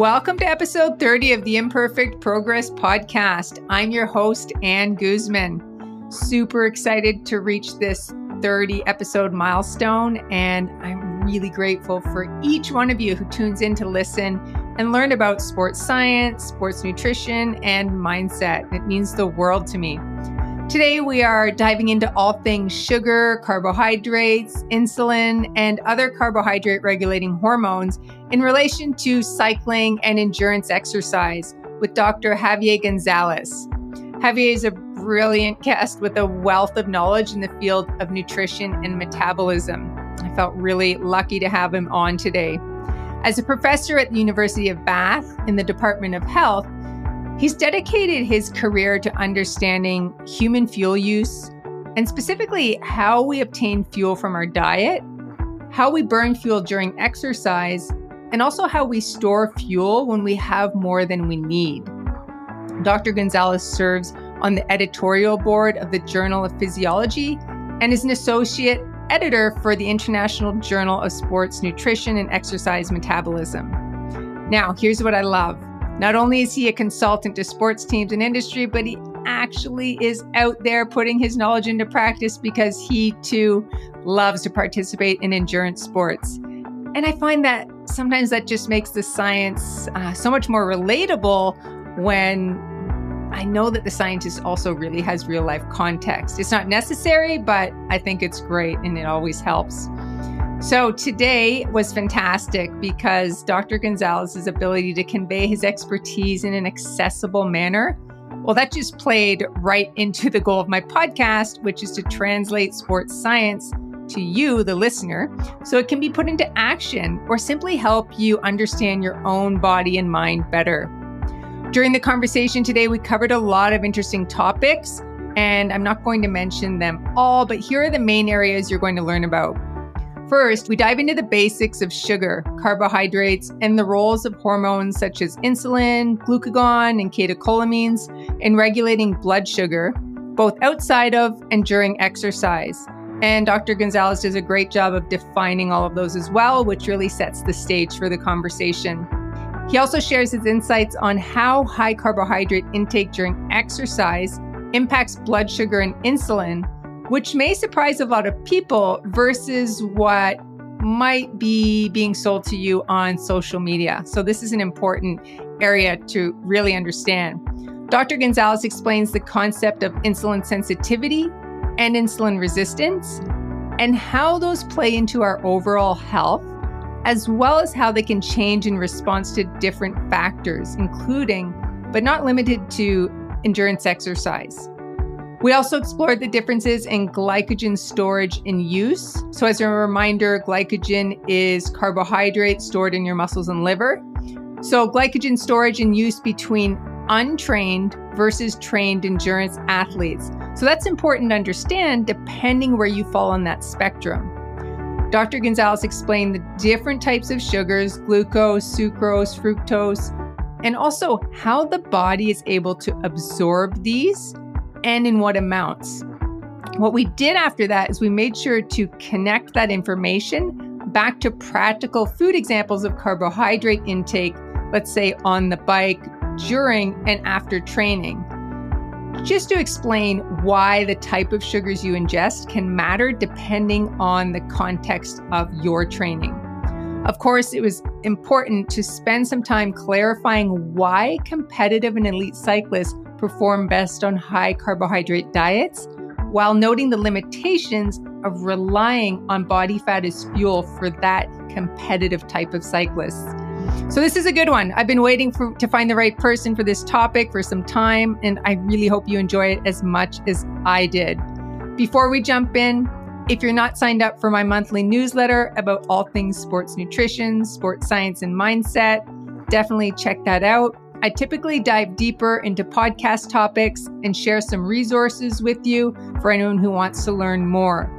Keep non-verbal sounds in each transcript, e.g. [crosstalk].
Welcome to episode 30 of the Imperfect Progress Podcast. I'm your host, Anne Guzman. Super excited to reach this 30 episode milestone, and I'm really grateful for each one of you who tunes in to listen and learn about sports science, sports nutrition, and mindset. It means the world to me. Today, we are diving into all things sugar, carbohydrates, insulin, and other carbohydrate regulating hormones in relation to cycling and endurance exercise with Dr. Javier Gonzalez. Javier is a brilliant guest with a wealth of knowledge in the field of nutrition and metabolism. I felt really lucky to have him on today. As a professor at the University of Bath in the Department of Health, He's dedicated his career to understanding human fuel use and specifically how we obtain fuel from our diet, how we burn fuel during exercise, and also how we store fuel when we have more than we need. Dr. Gonzalez serves on the editorial board of the Journal of Physiology and is an associate editor for the International Journal of Sports Nutrition and Exercise Metabolism. Now, here's what I love not only is he a consultant to sports teams and industry, but he actually is out there putting his knowledge into practice because he too loves to participate in endurance sports. And I find that sometimes that just makes the science uh, so much more relatable when I know that the scientist also really has real life context. It's not necessary, but I think it's great and it always helps. So today was fantastic because Dr. Gonzalez's ability to convey his expertise in an accessible manner, well, that just played right into the goal of my podcast, which is to translate sports science to you, the listener, so it can be put into action or simply help you understand your own body and mind better. During the conversation today, we covered a lot of interesting topics, and I'm not going to mention them all, but here are the main areas you're going to learn about. First, we dive into the basics of sugar, carbohydrates, and the roles of hormones such as insulin, glucagon, and catecholamines in regulating blood sugar, both outside of and during exercise. And Dr. Gonzalez does a great job of defining all of those as well, which really sets the stage for the conversation. He also shares his insights on how high carbohydrate intake during exercise impacts blood sugar and insulin which may surprise a lot of people versus what might be being sold to you on social media. So, this is an important area to really understand. Dr. Gonzalez explains the concept of insulin sensitivity and insulin resistance and how those play into our overall health, as well as how they can change in response to different factors, including, but not limited to, endurance exercise. We also explored the differences in glycogen storage and use. So, as a reminder, glycogen is carbohydrate stored in your muscles and liver. So, glycogen storage and use between untrained versus trained endurance athletes. So, that's important to understand depending where you fall on that spectrum. Dr. Gonzalez explained the different types of sugars glucose, sucrose, fructose, and also how the body is able to absorb these and in what amounts. What we did after that is we made sure to connect that information back to practical food examples of carbohydrate intake, let's say on the bike, during and after training. Just to explain why the type of sugars you ingest can matter depending on the context of your training. Of course, it was important to spend some time clarifying why competitive and elite cyclists perform best on high carbohydrate diets while noting the limitations of relying on body fat as fuel for that competitive type of cyclist. So this is a good one. I've been waiting for, to find the right person for this topic for some time, and I really hope you enjoy it as much as I did. Before we jump in, if you're not signed up for my monthly newsletter about all things sports nutrition, sports science, and mindset, definitely check that out. I typically dive deeper into podcast topics and share some resources with you for anyone who wants to learn more.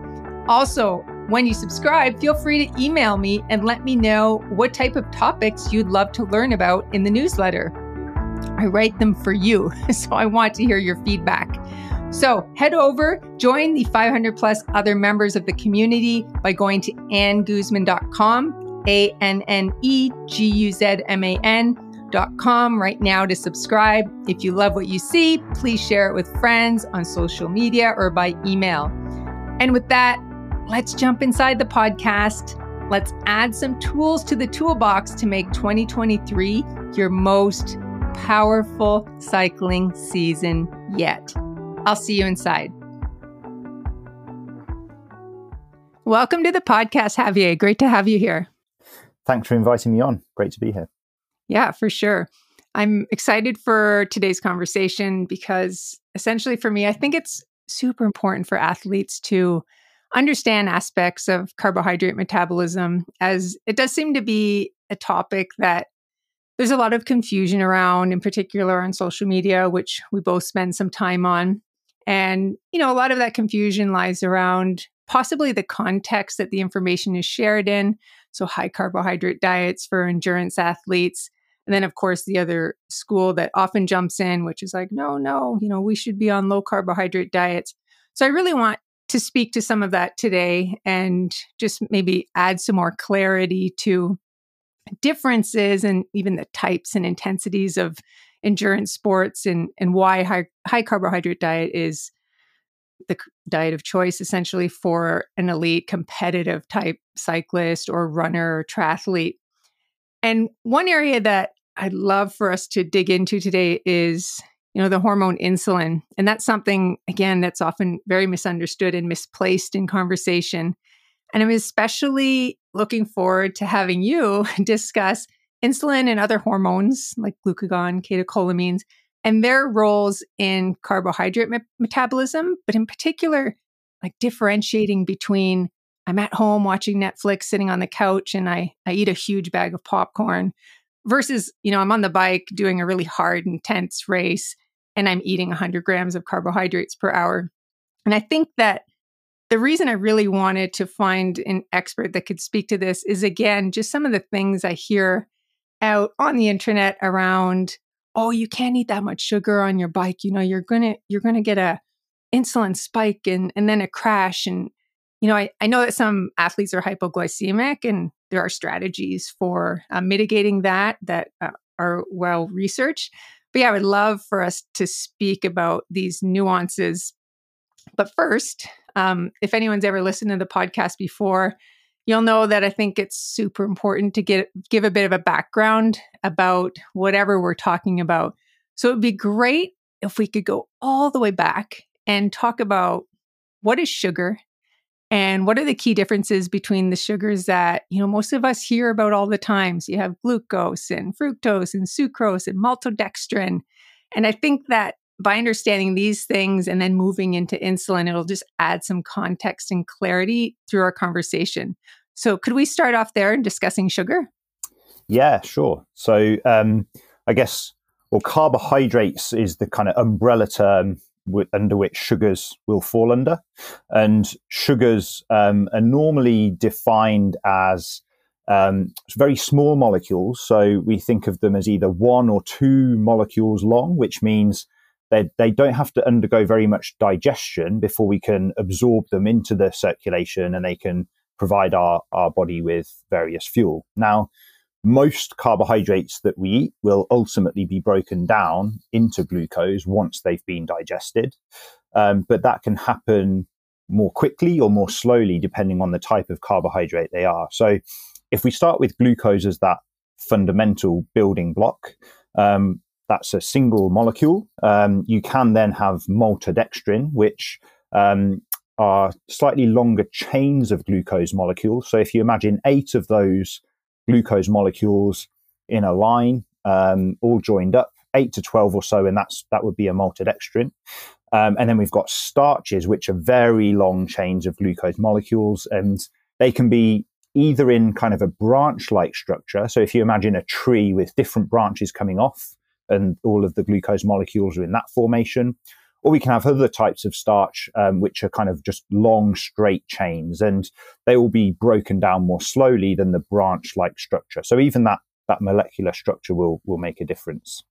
Also, when you subscribe, feel free to email me and let me know what type of topics you'd love to learn about in the newsletter. I write them for you, [laughs] so I want to hear your feedback. So head over, join the 500 plus other members of the community by going to anneguzman.com, A N N E G U Z M A N thepowerhouse.com right now to subscribe. If you love what you see, please share it with friends on social media or by email. And with that, let's jump inside the podcast. Let's add some tools to the toolbox to make 2023 your most powerful cycling season yet. I'll see you inside. Welcome to the podcast, Javier. Great to have you here. Thanks for inviting me on. Great to be here. Yeah, for sure. I'm excited for today's conversation because essentially for me, I think it's super important for athletes to understand aspects of carbohydrate metabolism as it does seem to be a topic that there's a lot of confusion around, in particular on social media, which we both spend some time on. And, you know, a lot of that confusion lies around possibly the context that the information is shared in. So, high carbohydrate diets for endurance athletes. And then, of course, the other school that often jumps in, which is like, no, no, you know, we should be on low carbohydrate diets. So, I really want to speak to some of that today and just maybe add some more clarity to differences and even the types and intensities of endurance sports and, and why high, high carbohydrate diet is the diet of choice essentially for an elite competitive type cyclist or runner or triathlete. And one area that I'd love for us to dig into today is, you know, the hormone insulin. And that's something, again, that's often very misunderstood and misplaced in conversation. And I'm especially looking forward to having you [laughs] discuss insulin and other hormones like glucagon, catecholamines, and their roles in carbohydrate me- metabolism, but in particular, like differentiating between I'm at home watching Netflix, sitting on the couch, and I, I eat a huge bag of popcorn versus, you know, I'm on the bike doing a really hard, intense race and I'm eating 100 grams of carbohydrates per hour. And I think that the reason I really wanted to find an expert that could speak to this is again, just some of the things I hear out on the internet around oh you can't eat that much sugar on your bike you know you're gonna you're gonna get a insulin spike and and then a crash and you know i, I know that some athletes are hypoglycemic and there are strategies for uh, mitigating that that uh, are well researched but yeah i would love for us to speak about these nuances but first um, if anyone's ever listened to the podcast before you'll know that I think it's super important to get give a bit of a background about whatever we're talking about. So it'd be great if we could go all the way back and talk about what is sugar and what are the key differences between the sugars that you know most of us hear about all the time so you have glucose and fructose and sucrose and maltodextrin and i think that by understanding these things and then moving into insulin, it'll just add some context and clarity through our conversation. So, could we start off there in discussing sugar? Yeah, sure. So, um, I guess, well, carbohydrates is the kind of umbrella term w- under which sugars will fall under. And sugars um, are normally defined as um, very small molecules. So, we think of them as either one or two molecules long, which means they, they don't have to undergo very much digestion before we can absorb them into the circulation and they can provide our, our body with various fuel. Now, most carbohydrates that we eat will ultimately be broken down into glucose once they've been digested. Um, but that can happen more quickly or more slowly depending on the type of carbohydrate they are. So if we start with glucose as that fundamental building block, um, that's a single molecule. Um, you can then have maltodextrin, which um, are slightly longer chains of glucose molecules. So if you imagine eight of those glucose molecules in a line, um, all joined up, eight to 12 or so, and that's that would be a maltodextrin. Um, and then we've got starches, which are very long chains of glucose molecules, and they can be either in kind of a branch like structure. So if you imagine a tree with different branches coming off, and all of the glucose molecules are in that formation. Or we can have other types of starch, um, which are kind of just long, straight chains, and they will be broken down more slowly than the branch-like structure. So even that that molecular structure will will make a difference.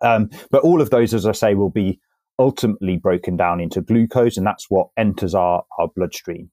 Um, but all of those, as I say, will be ultimately broken down into glucose, and that's what enters our, our bloodstream.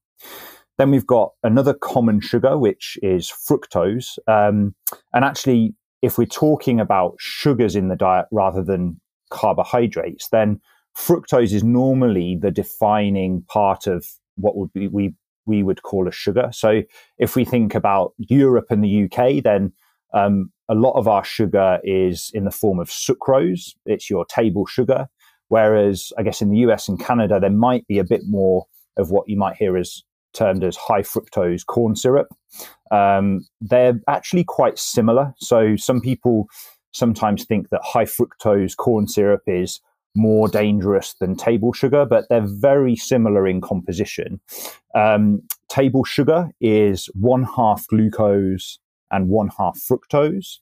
Then we've got another common sugar, which is fructose. Um, and actually, if we're talking about sugars in the diet rather than carbohydrates, then fructose is normally the defining part of what would be we we would call a sugar. So if we think about Europe and the UK, then um, a lot of our sugar is in the form of sucrose. It's your table sugar. Whereas I guess in the US and Canada, there might be a bit more of what you might hear as termed as high fructose corn syrup. Um, they're actually quite similar. So some people sometimes think that high fructose corn syrup is more dangerous than table sugar, but they're very similar in composition. Um, table sugar is one half glucose and one half fructose,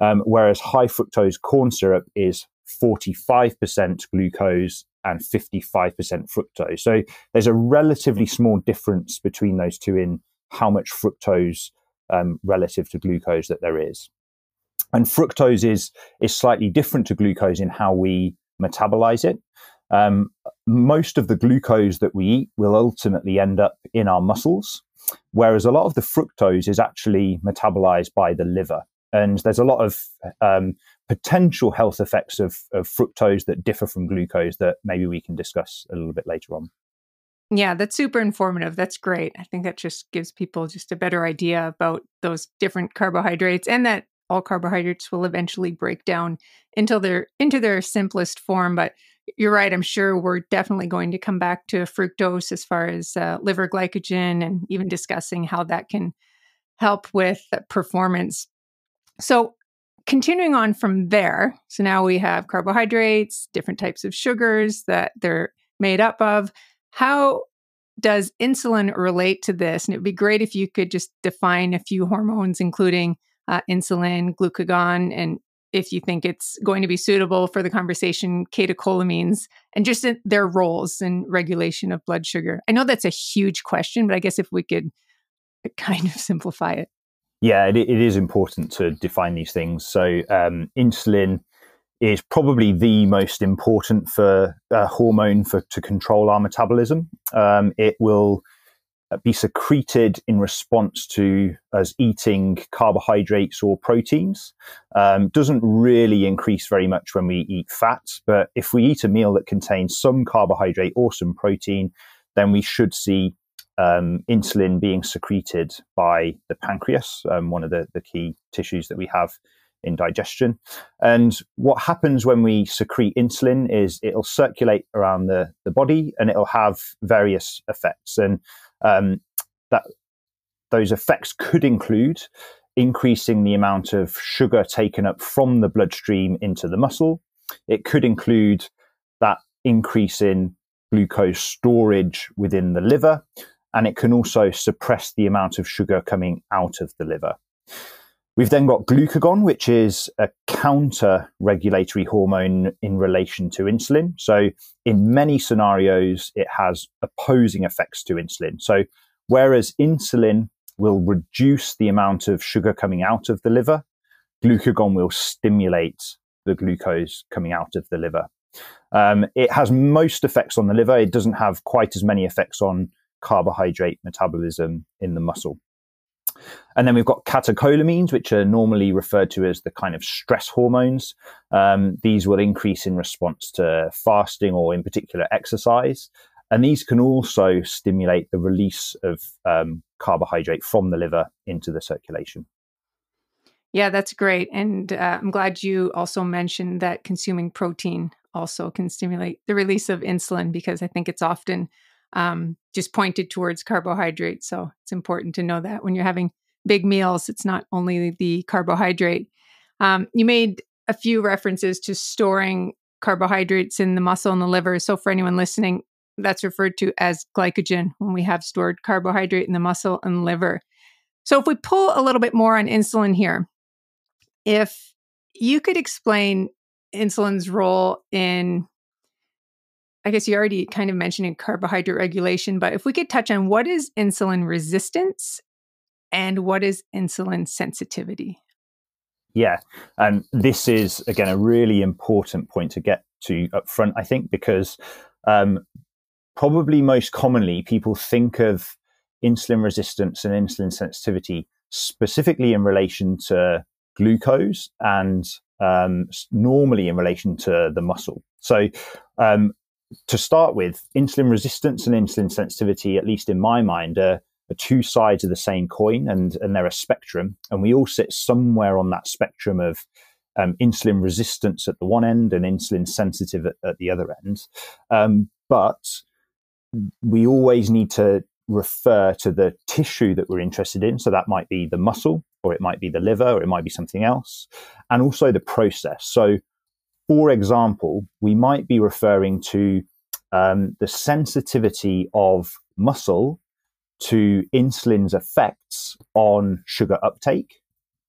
um, whereas high fructose corn syrup is 45% glucose and 55% fructose. So there's a relatively small difference between those two in how much fructose um, relative to glucose that there is. And fructose is, is slightly different to glucose in how we metabolize it. Um, most of the glucose that we eat will ultimately end up in our muscles, whereas a lot of the fructose is actually metabolized by the liver. And there's a lot of um, potential health effects of, of fructose that differ from glucose that maybe we can discuss a little bit later on. Yeah, that's super informative. That's great. I think that just gives people just a better idea about those different carbohydrates and that all carbohydrates will eventually break down until they're into their simplest form. But you're right. I'm sure we're definitely going to come back to fructose as far as uh, liver glycogen and even discussing how that can help with performance. So, continuing on from there, so now we have carbohydrates, different types of sugars that they're made up of. How does insulin relate to this? And it would be great if you could just define a few hormones, including uh, insulin, glucagon, and if you think it's going to be suitable for the conversation, catecholamines, and just their roles in regulation of blood sugar. I know that's a huge question, but I guess if we could [laughs] kind of simplify it. Yeah, it, it is important to define these things. So, um, insulin is probably the most important for uh, hormone for to control our metabolism. Um, it will be secreted in response to us eating carbohydrates or proteins. Um, doesn't really increase very much when we eat fat, but if we eat a meal that contains some carbohydrate or some protein, then we should see um, insulin being secreted by the pancreas, um, one of the, the key tissues that we have in digestion. And what happens when we secrete insulin is it'll circulate around the, the body and it'll have various effects. And um, that those effects could include increasing the amount of sugar taken up from the bloodstream into the muscle. It could include that increase in glucose storage within the liver, and it can also suppress the amount of sugar coming out of the liver. We've then got glucagon, which is a counter regulatory hormone in relation to insulin. So, in many scenarios, it has opposing effects to insulin. So, whereas insulin will reduce the amount of sugar coming out of the liver, glucagon will stimulate the glucose coming out of the liver. Um, it has most effects on the liver. It doesn't have quite as many effects on carbohydrate metabolism in the muscle. And then we've got catecholamines, which are normally referred to as the kind of stress hormones. Um, these will increase in response to fasting or, in particular, exercise. And these can also stimulate the release of um, carbohydrate from the liver into the circulation. Yeah, that's great. And uh, I'm glad you also mentioned that consuming protein also can stimulate the release of insulin because I think it's often um, just pointed towards carbohydrates. So it's important to know that when you're having big meals, it's not only the carbohydrate. Um, you made a few references to storing carbohydrates in the muscle and the liver. So for anyone listening, that's referred to as glycogen when we have stored carbohydrate in the muscle and liver. So if we pull a little bit more on insulin here, if you could explain insulin's role in I guess you already kind of mentioned in carbohydrate regulation, but if we could touch on what is insulin resistance and what is insulin sensitivity? Yeah, and this is again a really important point to get to up front, I think, because um, probably most commonly people think of insulin resistance and insulin sensitivity specifically in relation to glucose and um, normally in relation to the muscle. So, um, to start with, insulin resistance and insulin sensitivity, at least in my mind, are, are, two sides of the same coin and, and they're a spectrum. And we all sit somewhere on that spectrum of um, insulin resistance at the one end and insulin sensitive at, at the other end. Um, but we always need to refer to the tissue that we're interested in. So that might be the muscle, or it might be the liver, or it might be something else, and also the process. So, for example, we might be referring to um, the sensitivity of muscle to insulin's effects on sugar uptake,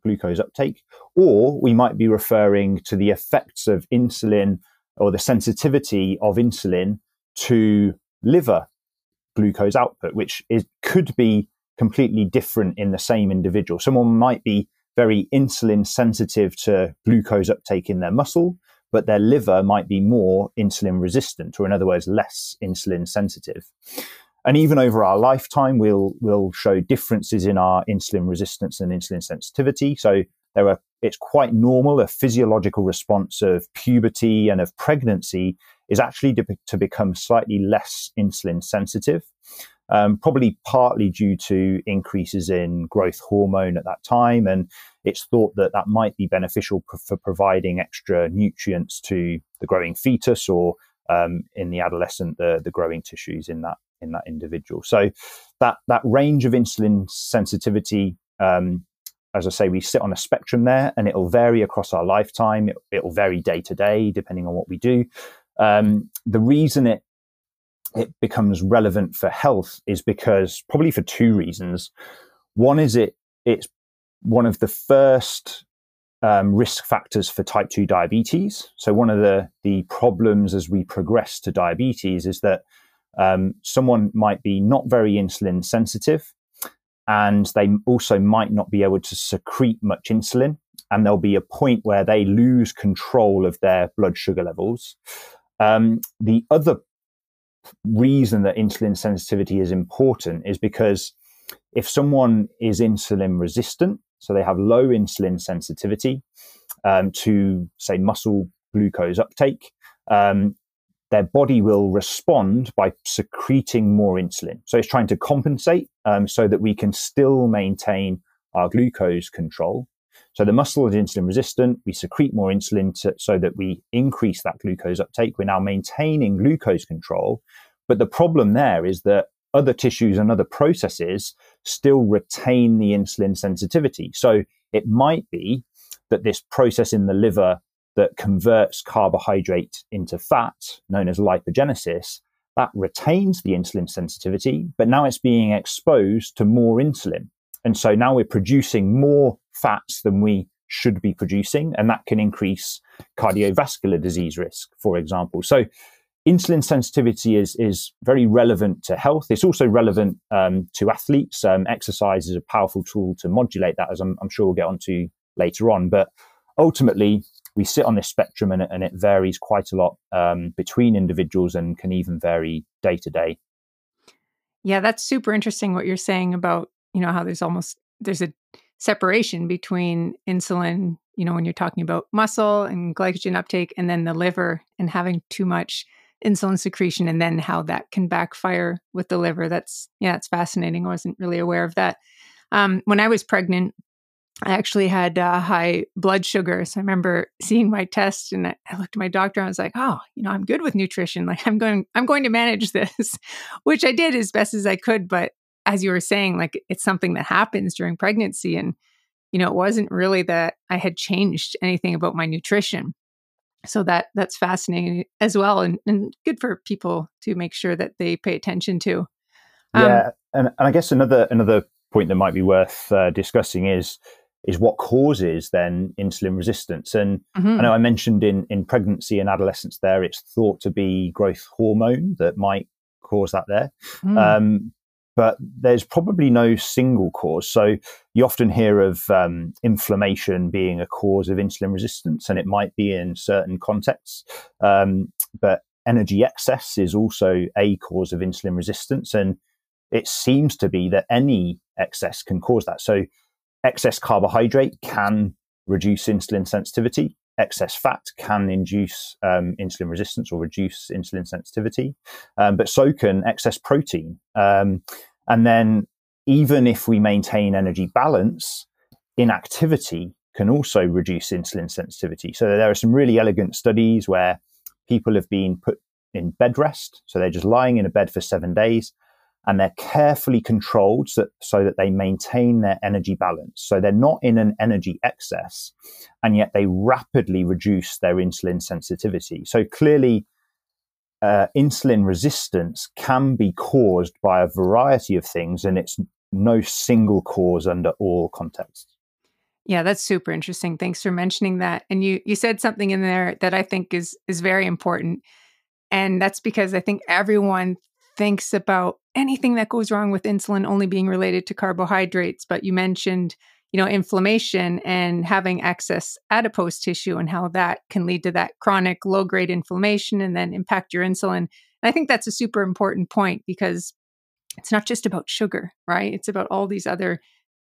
glucose uptake, or we might be referring to the effects of insulin or the sensitivity of insulin to liver glucose output, which is, could be completely different in the same individual. Someone might be very insulin sensitive to glucose uptake in their muscle, but their liver might be more insulin resistant, or in other words, less insulin sensitive. And even over our lifetime, we'll, we'll show differences in our insulin resistance and insulin sensitivity. So there are, it's quite normal. A physiological response of puberty and of pregnancy is actually to, to become slightly less insulin sensitive. Um, probably partly due to increases in growth hormone at that time. And it's thought that that might be beneficial for providing extra nutrients to the growing fetus or um, in the adolescent, the, the growing tissues in that in that individual. So that that range of insulin sensitivity, um, as I say, we sit on a spectrum there, and it'll vary across our lifetime. It, will vary day to day depending on what we do. Um, the reason it it becomes relevant for health is because probably for two reasons. One is it it's one of the first um, risk factors for type 2 diabetes. So, one of the, the problems as we progress to diabetes is that um, someone might be not very insulin sensitive and they also might not be able to secrete much insulin. And there'll be a point where they lose control of their blood sugar levels. Um, the other reason that insulin sensitivity is important is because if someone is insulin resistant, so they have low insulin sensitivity um, to, say, muscle glucose uptake, um, their body will respond by secreting more insulin. So it's trying to compensate um, so that we can still maintain our glucose control. So the muscle is insulin resistant. We secrete more insulin to, so that we increase that glucose uptake. We're now maintaining glucose control. But the problem there is that other tissues and other processes still retain the insulin sensitivity. So it might be that this process in the liver that converts carbohydrate into fat, known as lipogenesis, that retains the insulin sensitivity, but now it's being exposed to more insulin. And so now we're producing more fats than we should be producing, and that can increase cardiovascular disease risk, for example. So insulin sensitivity is is very relevant to health. It's also relevant um, to athletes. Um, exercise is a powerful tool to modulate that, as I'm, I'm, sure we'll get onto later on. But ultimately, we sit on this spectrum, and, and it varies quite a lot um, between individuals, and can even vary day to day. Yeah, that's super interesting. What you're saying about you know how there's almost there's a separation between insulin, you know, when you're talking about muscle and glycogen uptake, and then the liver and having too much insulin secretion, and then how that can backfire with the liver. That's, yeah, it's fascinating. I wasn't really aware of that. Um, when I was pregnant, I actually had uh, high blood sugar. So I remember seeing my test and I looked at my doctor and I was like, oh, you know, I'm good with nutrition. Like I'm going, I'm going to manage this, [laughs] which I did as best as I could. But as you were saying, like it's something that happens during pregnancy. And, you know, it wasn't really that I had changed anything about my nutrition. So that that's fascinating as well and, and good for people to make sure that they pay attention to. Um, yeah. And, and I guess another another point that might be worth uh, discussing is is what causes then insulin resistance. And mm-hmm. I know I mentioned in, in pregnancy and adolescence there, it's thought to be growth hormone that might cause that there. Mm. Um, but there's probably no single cause. So you often hear of um, inflammation being a cause of insulin resistance, and it might be in certain contexts. Um, but energy excess is also a cause of insulin resistance, and it seems to be that any excess can cause that. So excess carbohydrate can reduce insulin sensitivity. Excess fat can induce um, insulin resistance or reduce insulin sensitivity, um, but so can excess protein. Um, and then, even if we maintain energy balance, inactivity can also reduce insulin sensitivity. So, there are some really elegant studies where people have been put in bed rest. So, they're just lying in a bed for seven days and they're carefully controlled so, so, that they maintain their energy balance. So they're not in an energy excess, and yet they rapidly reduce their insulin sensitivity. So clearly, uh, insulin resistance can be caused by a variety of things, and it's no single cause under all contexts. Yeah, that's super interesting. Thanks for mentioning that. And you you said something in there that I think is is very important. And that's because I think everyone thinks about anything that goes wrong with insulin only being related to carbohydrates, but you mentioned, you know, inflammation and having excess adipose tissue and how that can lead to that chronic low grade inflammation and then impact your insulin. And I think that's a super important point because it's not just about sugar, right? It's about all these other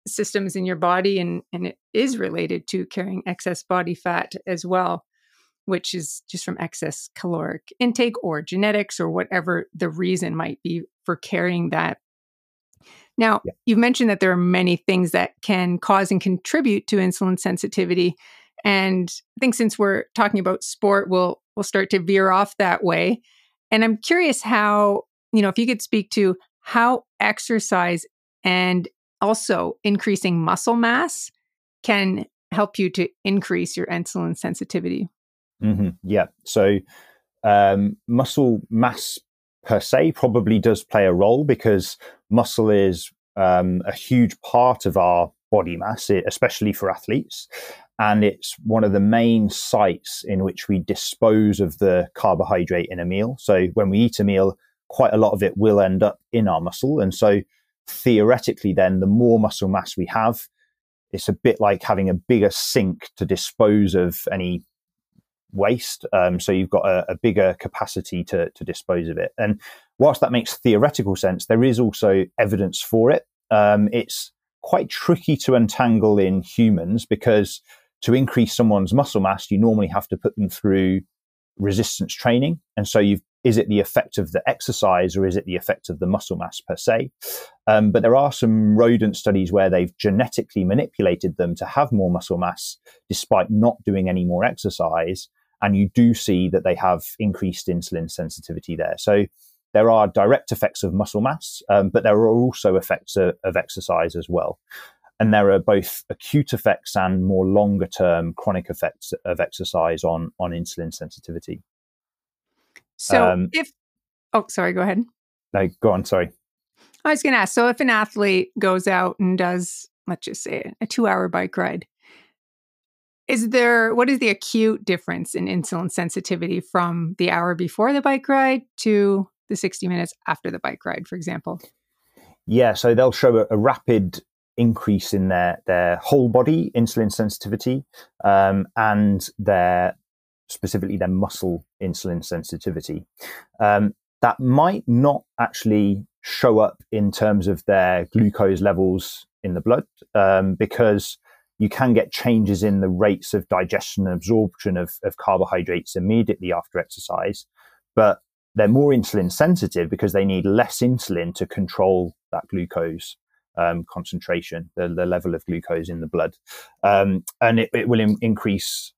systems in your body and and it is related to carrying excess body fat as well which is just from excess caloric intake or genetics or whatever the reason might be for carrying that. Now, yeah. you've mentioned that there are many things that can cause and contribute to insulin sensitivity. And I think since we're talking about sport, we'll we'll start to veer off that way. And I'm curious how, you know, if you could speak to how exercise and also increasing muscle mass can help you to increase your insulin sensitivity. Mm-hmm. Yeah. So um, muscle mass per se probably does play a role because muscle is um, a huge part of our body mass, especially for athletes. And it's one of the main sites in which we dispose of the carbohydrate in a meal. So when we eat a meal, quite a lot of it will end up in our muscle. And so theoretically, then the more muscle mass we have, it's a bit like having a bigger sink to dispose of any waste. Um, so you've got a, a, bigger capacity to, to dispose of it. And whilst that makes theoretical sense, there is also evidence for it. Um, it's quite tricky to untangle in humans because to increase someone's muscle mass, you normally have to put them through resistance training. And so you've is it the effect of the exercise or is it the effect of the muscle mass per se? Um, but there are some rodent studies where they've genetically manipulated them to have more muscle mass despite not doing any more exercise and you do see that they have increased insulin sensitivity there. So there are direct effects of muscle mass, um, but there are also effects of, of, exercise as well. And there are both acute effects and more longer term chronic effects of exercise on, on insulin sensitivity. So um, if, oh, sorry, go ahead. No, go on, sorry. I was going to ask so if an athlete goes out and does, let's just say, a two hour bike ride, is there what is the acute difference in insulin sensitivity from the hour before the bike ride to the 60 minutes after the bike ride, for example? Yeah, so they'll show a, a rapid increase in their their whole body insulin sensitivity um, and their specifically their muscle insulin sensitivity. Um, that might not actually show up in terms of their glucose levels in the blood um, because you can get changes in the rates of digestion and absorption of, of carbohydrates immediately after exercise, but they're more insulin sensitive because they need less insulin to control that glucose um, concentration, the, the, level of glucose in the blood. Um, and it, it will in, increase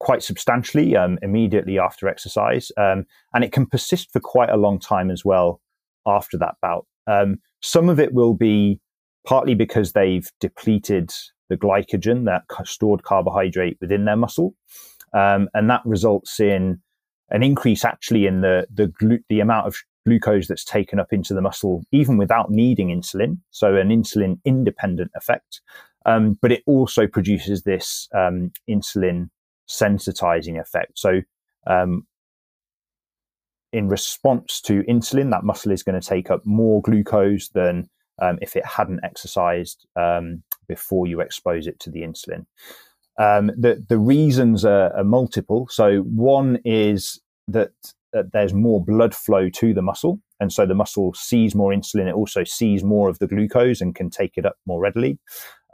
quite substantially um, immediately after exercise. Um, and it can persist for quite a long time as well after that bout. Um, some of it will be partly because they've depleted the glycogen, that stored carbohydrate within their muscle. Um, and that results in an increase actually in the, the, glu- the amount of glucose that's taken up into the muscle, even without needing insulin. So an insulin independent effect. Um, but it also produces this um, insulin sensitizing effect. So um, in response to insulin, that muscle is going to take up more glucose than um, if it hadn't exercised um, before you expose it to the insulin. Um, the the reasons are, are, multiple. So one is that, that, there's more blood flow to the muscle, and so the muscle sees more insulin. It also sees more of the glucose and can take it up more readily.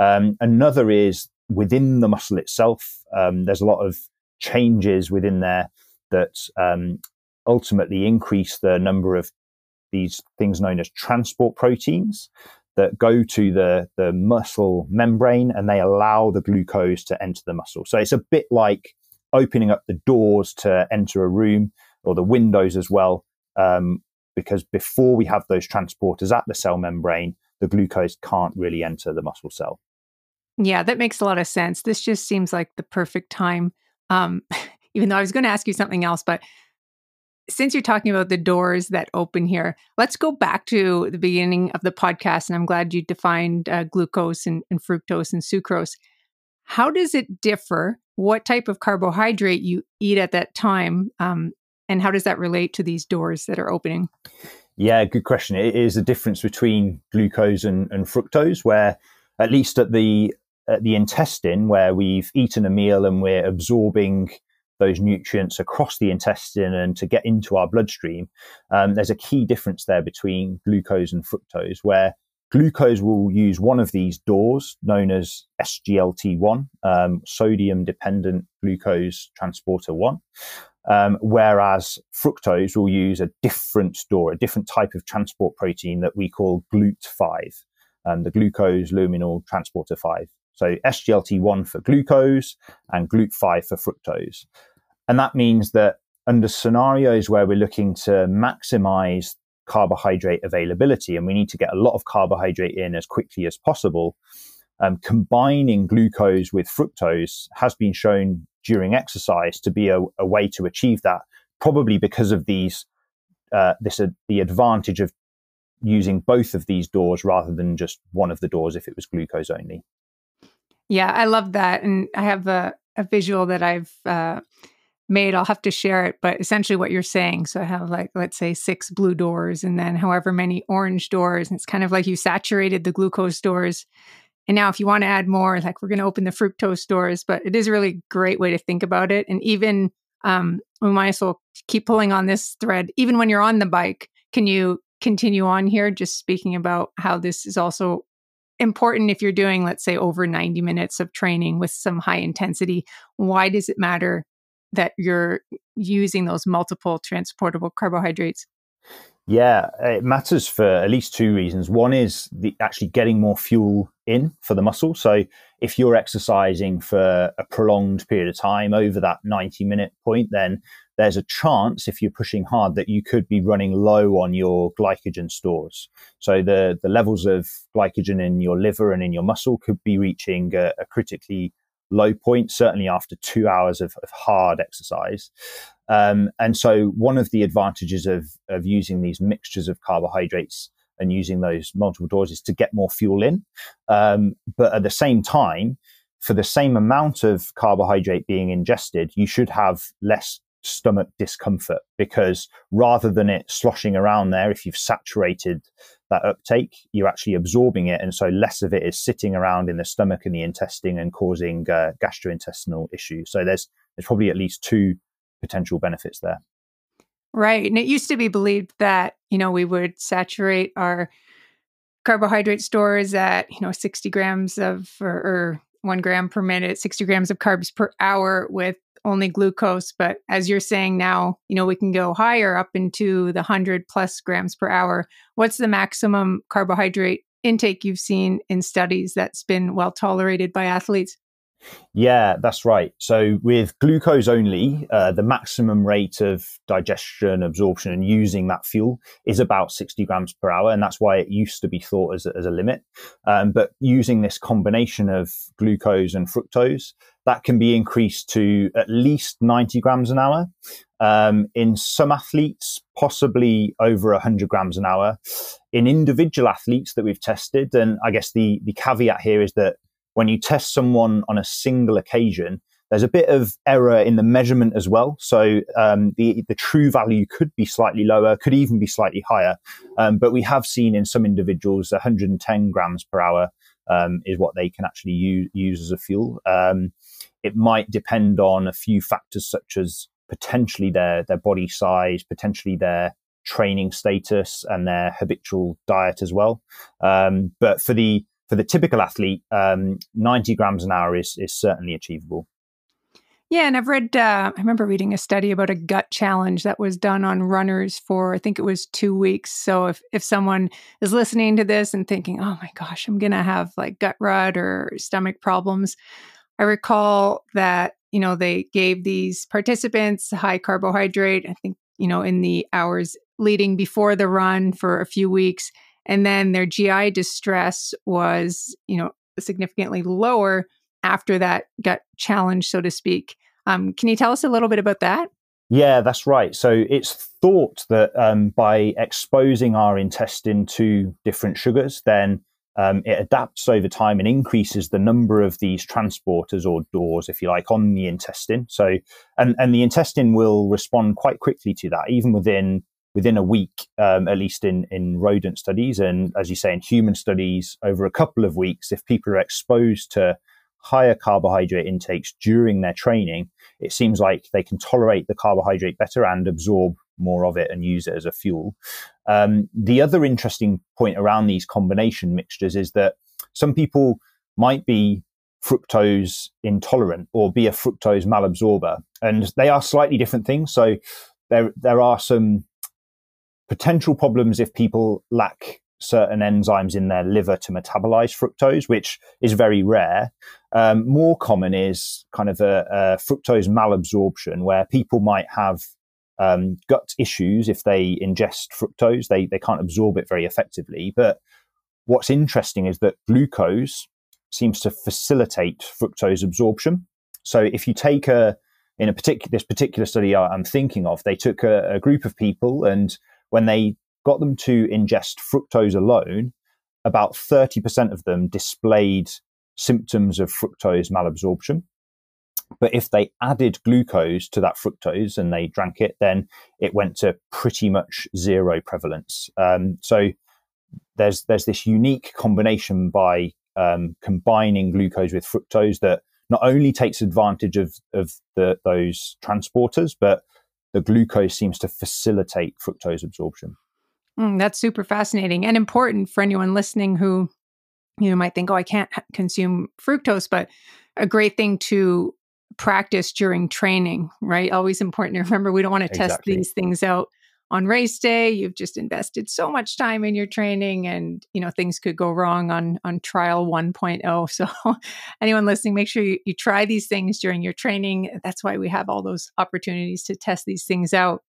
Um, another is within the muscle itself. Um, there's a lot of changes within there that um, ultimately increase the number of these things known as transport proteins that go to the, the muscle membrane and they allow the glucose to enter the muscle. So it's a bit like opening up the doors to enter a room or the windows as well. Um, because before we have those transporters at the cell membrane, the glucose can't really enter the muscle cell. Yeah, that makes a lot of sense. This just seems like the perfect time. Um, [laughs] even though I was going to ask you something else, but since you're talking about the doors that open here, let's go back to the beginning of the podcast. And I'm glad you defined uh, glucose and, and fructose and sucrose. How does it differ? What type of carbohydrate you eat at that time? Um, and how does that relate to these doors that are opening? Yeah, good question. It is the difference between glucose and, and fructose, where at least at the at the intestine, where we've eaten a meal and we're absorbing those nutrients across the intestine and to get into our bloodstream, um, there's a key difference there between glucose and fructose, where glucose will use one of these doors known as SGLT1, um, sodium dependent glucose transporter 1. Um, whereas fructose will use a different door, a different type of transport protein that we call GLUT5, um, the glucose luminal transporter 5. So SGLT1 for glucose and GLUT5 for fructose. And that means that under scenarios where we're looking to maximize carbohydrate availability and we need to get a lot of carbohydrate in as quickly as possible, um, combining glucose with fructose has been shown during exercise to be a, a way to achieve that, probably because of these, uh, this, uh, the advantage of using both of these doors rather than just one of the doors if it was glucose only. Yeah, I love that. And I have a, a visual that I've uh, made. I'll have to share it, but essentially what you're saying. So I have like, let's say six blue doors and then however many orange doors. And it's kind of like you saturated the glucose doors. And now if you want to add more, like we're going to open the fructose doors, but it is a really great way to think about it. And even um, we might as well keep pulling on this thread. Even when you're on the bike, can you continue on here? Just speaking about how this is also important if you're doing, let's say, over 90 minutes of training with some high intensity. Why does it matter that you're using those multiple transportable carbohydrates? Yeah, it matters for at least two reasons. One is the actually getting more fuel in for the muscle. So if you're exercising for a prolonged period of time over that 90 minute point, then there's a chance if you're pushing hard that you could be running low on your glycogen stores. So the, the levels of glycogen in your liver and in your muscle could be reaching a, a critically low point, certainly after two hours of, of hard exercise. Um, and so one of the advantages of, of using these mixtures of carbohydrates and using those multiple doors is to get more fuel in. Um, but at the same time, for the same amount of carbohydrate being ingested, you should have less stomach discomfort because rather than it sloshing around there, if you've saturated that uptake, you're actually absorbing it. And so less of it is sitting around in the stomach and the intestine and causing uh, gastrointestinal issues. So there's, there's probably at least two potential benefits there. Right. And it used to be believed that, you know, we would saturate our carbohydrate stores at, you know, 60 grams of, or, or one gram per minute, 60 grams of carbs per hour with only glucose. But as you're saying now, you know, we can go higher up into the 100 plus grams per hour. What's the maximum carbohydrate intake you've seen in studies that's been well tolerated by athletes? Yeah, that's right. So with glucose only, uh, the maximum rate of digestion, absorption, and using that fuel is about 60 grams per hour. And that's why it used to be thought as a, as a limit. Um, but using this combination of glucose and fructose, that can be increased to at least 90 grams an hour. Um, in some athletes, possibly over 100 grams an hour. In individual athletes that we've tested, and I guess the, the caveat here is that when you test someone on a single occasion, there's a bit of error in the measurement as well. So um, the the true value could be slightly lower, could even be slightly higher. Um, but we have seen in some individuals 110 grams per hour um, is what they can actually use, use as a fuel. Um, it might depend on a few factors such as potentially their their body size, potentially their training status, and their habitual diet as well. Um, but for the for the typical athlete, um, 90 grams an hour is, is certainly achievable. Yeah, and I've read, uh, I remember reading a study about a gut challenge that was done on runners for, I think it was two weeks. So if, if someone is listening to this and thinking, oh my gosh, I'm going to have like gut rut or stomach problems, I recall that, you know, they gave these participants high carbohydrate, I think, you know, in the hours leading before the run for a few weeks. And then their GI distress was, you know, significantly lower after that gut challenge, so to speak. Um, can you tell us a little bit about that? Yeah, that's right. So it's thought that um, by exposing our intestine to different sugars, then um, it adapts over time and increases the number of these transporters or doors, if you like, on the intestine. So, and and the intestine will respond quite quickly to that, even within within a week, um, at least in in rodent studies, and as you say, in human studies, over a couple of weeks, if people are exposed to higher carbohydrate intakes during their training, it seems like they can tolerate the carbohydrate better and absorb more of it and use it as a fuel. Um, the other interesting point around these combination mixtures is that some people might be fructose intolerant or be a fructose malabsorber, and they are slightly different things. So there there are some potential problems if people lack certain enzymes in their liver to metabolize fructose, which is very rare. Um, more common is kind of a, a, fructose malabsorption, where people might have um, gut issues if they ingest fructose. They they can't absorb it very effectively. But what's interesting is that glucose seems to facilitate fructose absorption. So if you take a in a particular this particular study I'm thinking of, they took a, a group of people and when they got them to ingest fructose alone, about 30% of them displayed symptoms of fructose malabsorption. But if they added glucose to that fructose and they drank it, then it went to pretty much zero prevalence. Um, so there's there's this unique combination by um, combining glucose with fructose that not only takes advantage of of the, those transporters, but the glucose seems to facilitate fructose absorption. Mm, that's super fascinating and important for anyone listening who you know might think, "Oh, I can't consume fructose," but a great thing to practice during training, right? Always important to remember we don't want to exactly. test these things out on race day. You've just invested so much time in your training and, you know, things could go wrong on on trial 1.0. [laughs] So anyone listening, make sure you, you try these things during your training. That's why we have all those opportunities to test these things out.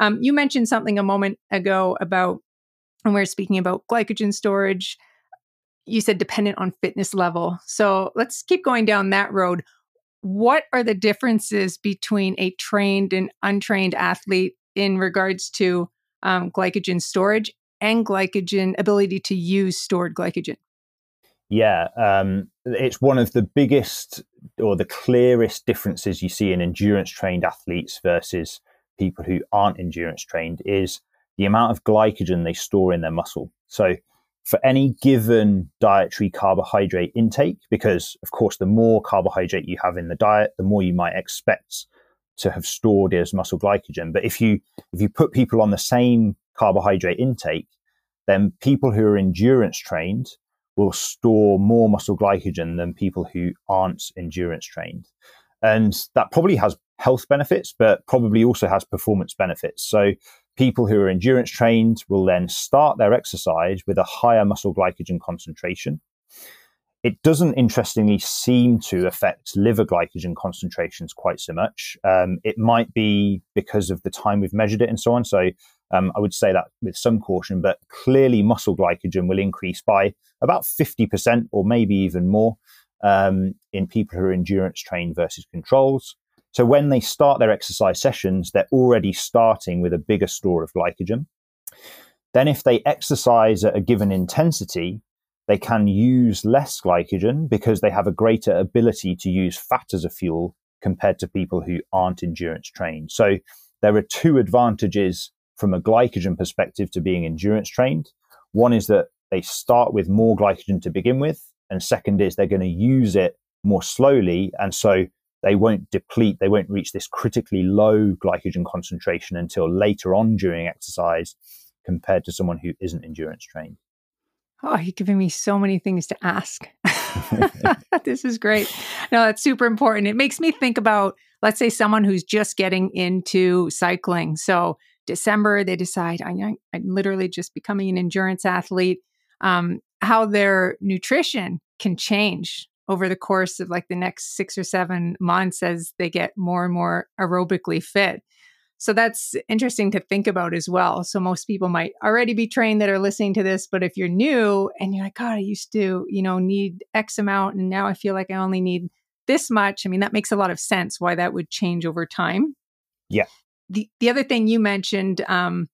Um, you mentioned something a moment ago about when we were speaking about glycogen storage. You said dependent on fitness level. So let's keep going down that road. What are the differences between a trained and untrained athlete in regards to um, glycogen storage and glycogen ability to use stored glycogen? Yeah, um, it's one of the biggest or the clearest differences you see in endurance trained athletes versus people who aren't endurance trained is the amount of glycogen they store in their muscle. So, for any given dietary carbohydrate intake, because of course, the more carbohydrate you have in the diet, the more you might expect to have stored as muscle glycogen. But if you if you put people on the same carbohydrate intake, then people who are endurance trained will store more muscle glycogen than people who aren't endurance trained. And that probably has health benefits, but probably also has performance benefits. So people who are endurance trained will then start their exercise with a higher muscle glycogen concentration. It doesn't interestingly seem to affect liver glycogen concentrations quite so much. Um, it might be because of the time we've measured it and so on. So um, I would say that with some caution, but clearly muscle glycogen will increase by about 50% or maybe even more um, in people who are endurance trained versus controls. So when they start their exercise sessions, they're already starting with a bigger store of glycogen. Then, if they exercise at a given intensity, they can use less glycogen because they have a greater ability to use fat as a fuel compared to people who aren't endurance trained. So, there are two advantages from a glycogen perspective to being endurance trained. One is that they start with more glycogen to begin with, and second is they're going to use it more slowly. And so they won't deplete, they won't reach this critically low glycogen concentration until later on during exercise compared to someone who isn't endurance trained. Oh, you're giving me so many things to ask. [laughs] this is great. No, that's super important. It makes me think about, let's say, someone who's just getting into cycling. So, December, they decide, I, am literally just becoming an endurance athlete. Um, how their nutrition can change over the course of like the next six or seven months as they get more and more aerobically fit. So that's interesting to think about as well. So most people might already be trained that are listening to this, but if you're new and you're like, God, I used to, you know, need X amount and now I feel like I only need this much. I mean, that makes a lot of sense why that would change over time. Yeah. The the other thing you mentioned, um,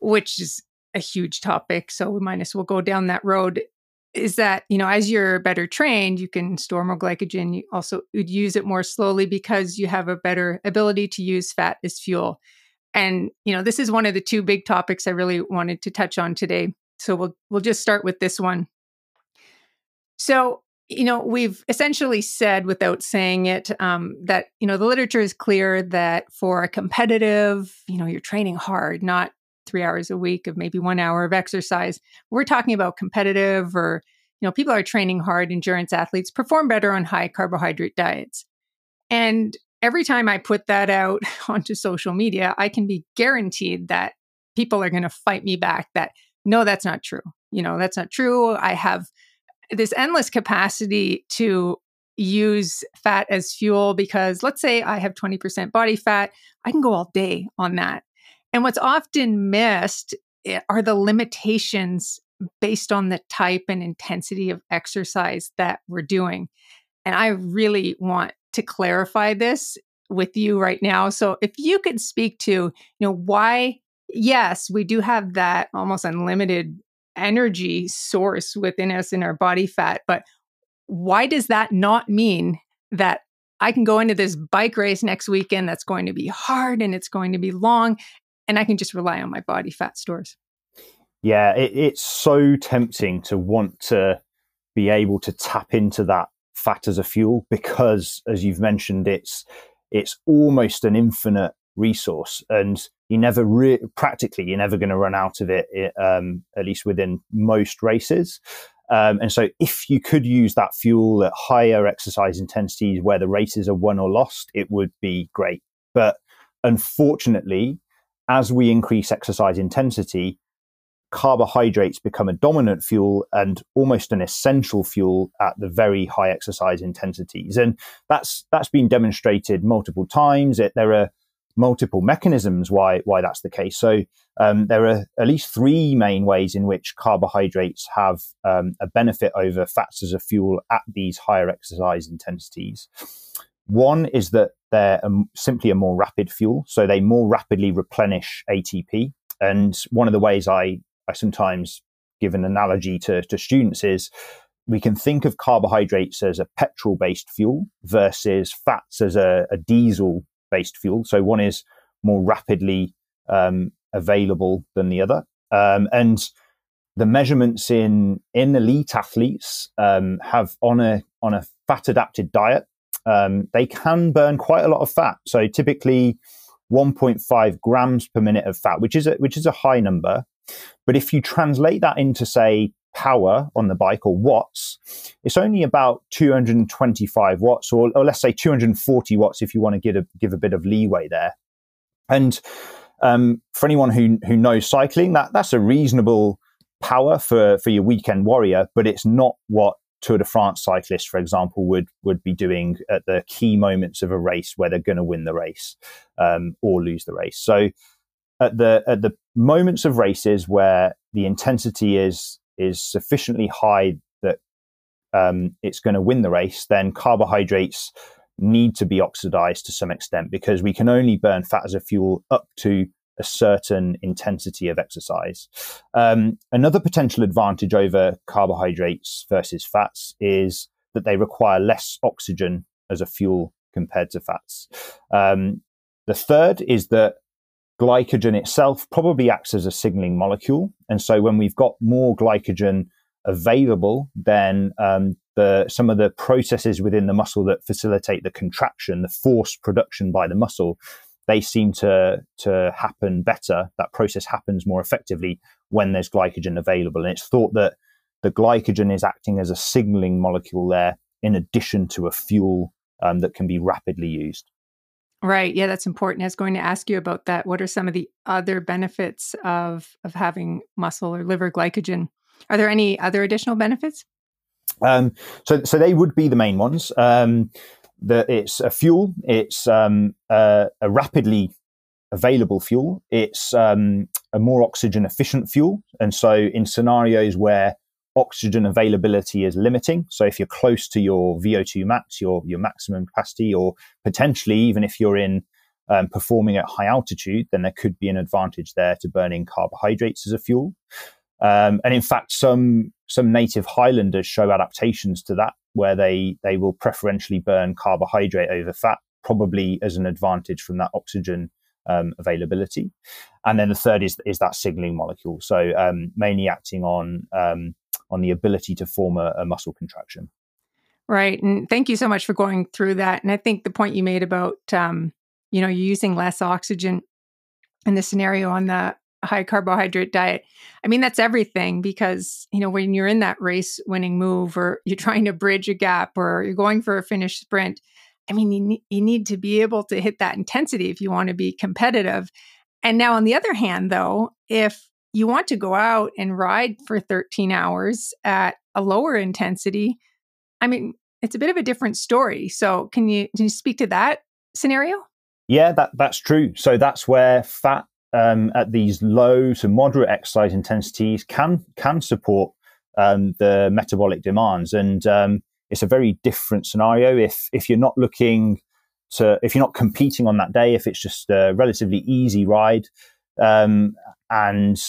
which is a huge topic, so we might as well go down that road, is that you know as you're better trained you can store more glycogen. You also would use it more slowly because you have a better ability to use fat as fuel. And you know this is one of the two big topics i really wanted to touch on today. So we'll we'll just start with this one. So you know we've essentially said without saying it um, that you know the literature is clear that for a competitive you know you're training hard not three hours a week of maybe one hour of exercise. We're talking about competitive or, you know, people are training hard, endurance athletes perform better on high carbohydrate diets. And every time I put that out [laughs] onto social media, I can be guaranteed that people are going to fight me back that no, that's not true. You know, that's not true. I have this endless capacity to use fat as fuel because let's say I have 20% body fat, I can go all day on that. And what's often missed eh, are the limitations based on the type and intensity of exercise that we're doing. And I really want to clarify this with you right now. So if you could speak to, you know, why yes, we do have that almost unlimited energy source within us in our body fat, but why does that not mean that I can go into this bike race next weekend that's going to be hard and it's going to be long and I can just rely on my body fat stores. Yeah, it, it's so tempting to want to be able to tap into that fat as a fuel because, as you've mentioned, it's it's almost an infinite resource, and you never re- practically you're never going to run out of it. Um, at least within most races. Um, and so, if you could use that fuel at higher exercise intensities where the races are won or lost, it would be great. But unfortunately, as we increase exercise intensity, carbohydrates become a dominant fuel and almost an essential fuel at the very high exercise intensities. And that's that's been demonstrated multiple times. It, there are multiple mechanisms why why that's the case. So um, there are at least three main ways in which carbohydrates have um, a benefit over fats as a fuel at these higher exercise intensities. One is that they're simply a more rapid fuel, so they more rapidly replenish ATP. And one of the ways I, I sometimes give an analogy to, to students is we can think of carbohydrates as a petrol based fuel versus fats as a, a diesel based fuel. So one is more rapidly um, available than the other. Um, and the measurements in in elite athletes um, have on a on a fat adapted diet um, they can burn quite a lot of fat. So typically 1.5 grams per minute of fat, which is a, which is a high number. But if you translate that into say power on the bike or watts, it's only about 225 watts, or, or let's say 240 watts if you want to give a, give a bit of leeway there. And um, for anyone who who knows cycling, that that's a reasonable power for for your weekend warrior, but it's not what Tour de France cyclists, for example, would would be doing at the key moments of a race where they're going to win the race um, or lose the race. So at the at the moments of races where the intensity is is sufficiently high that um, it's going to win the race, then carbohydrates need to be oxidized to some extent because we can only burn fat as a fuel up to a certain intensity of exercise. Um, another potential advantage over carbohydrates versus fats is that they require less oxygen as a fuel compared to fats. Um, the third is that glycogen itself probably acts as a signaling molecule. And so when we've got more glycogen available, then um, the, some of the processes within the muscle that facilitate the contraction, the force production by the muscle, they seem to to happen better. That process happens more effectively when there's glycogen available, and it's thought that the glycogen is acting as a signaling molecule there in addition to a fuel um, that can be rapidly used. Right. Yeah, that's important. I was going to ask you about that. What are some of the other benefits of of having muscle or liver glycogen? Are there any other additional benefits? Um, so, so they would be the main ones. Um, the, it's a fuel. It's um, a, a, rapidly available fuel. It's um, a more oxygen efficient fuel, and so in scenarios where oxygen availability is limiting. So if you're close to your VO2 max, your, your maximum capacity, or potentially even if you're in um, performing at high altitude, then there could be an advantage there to burning carbohydrates as a fuel. Um, and in fact, some some native highlanders show adaptations to that, where they they will preferentially burn carbohydrate over fat, probably as an advantage from that oxygen um, availability. And then the third is is that signaling molecule, so um, mainly acting on um, on the ability to form a, a muscle contraction. Right. And thank you so much for going through that. And I think the point you made about, um, you know, you're using less oxygen in the scenario on the high carbohydrate diet. I mean, that's everything because, you know, when you're in that race winning move or you're trying to bridge a gap or you're going for a finish sprint, I mean, you, ne- you need to be able to hit that intensity if you want to be competitive. And now, on the other hand, though, if you want to go out and ride for 13 hours at a lower intensity, I mean, it's a bit of a different story. So, can you can you speak to that scenario? Yeah, that that's true. So that's where fat um, at these low to moderate exercise intensities can can support um, the metabolic demands, and um, it's a very different scenario if if you're not looking to if you're not competing on that day, if it's just a relatively easy ride, um, and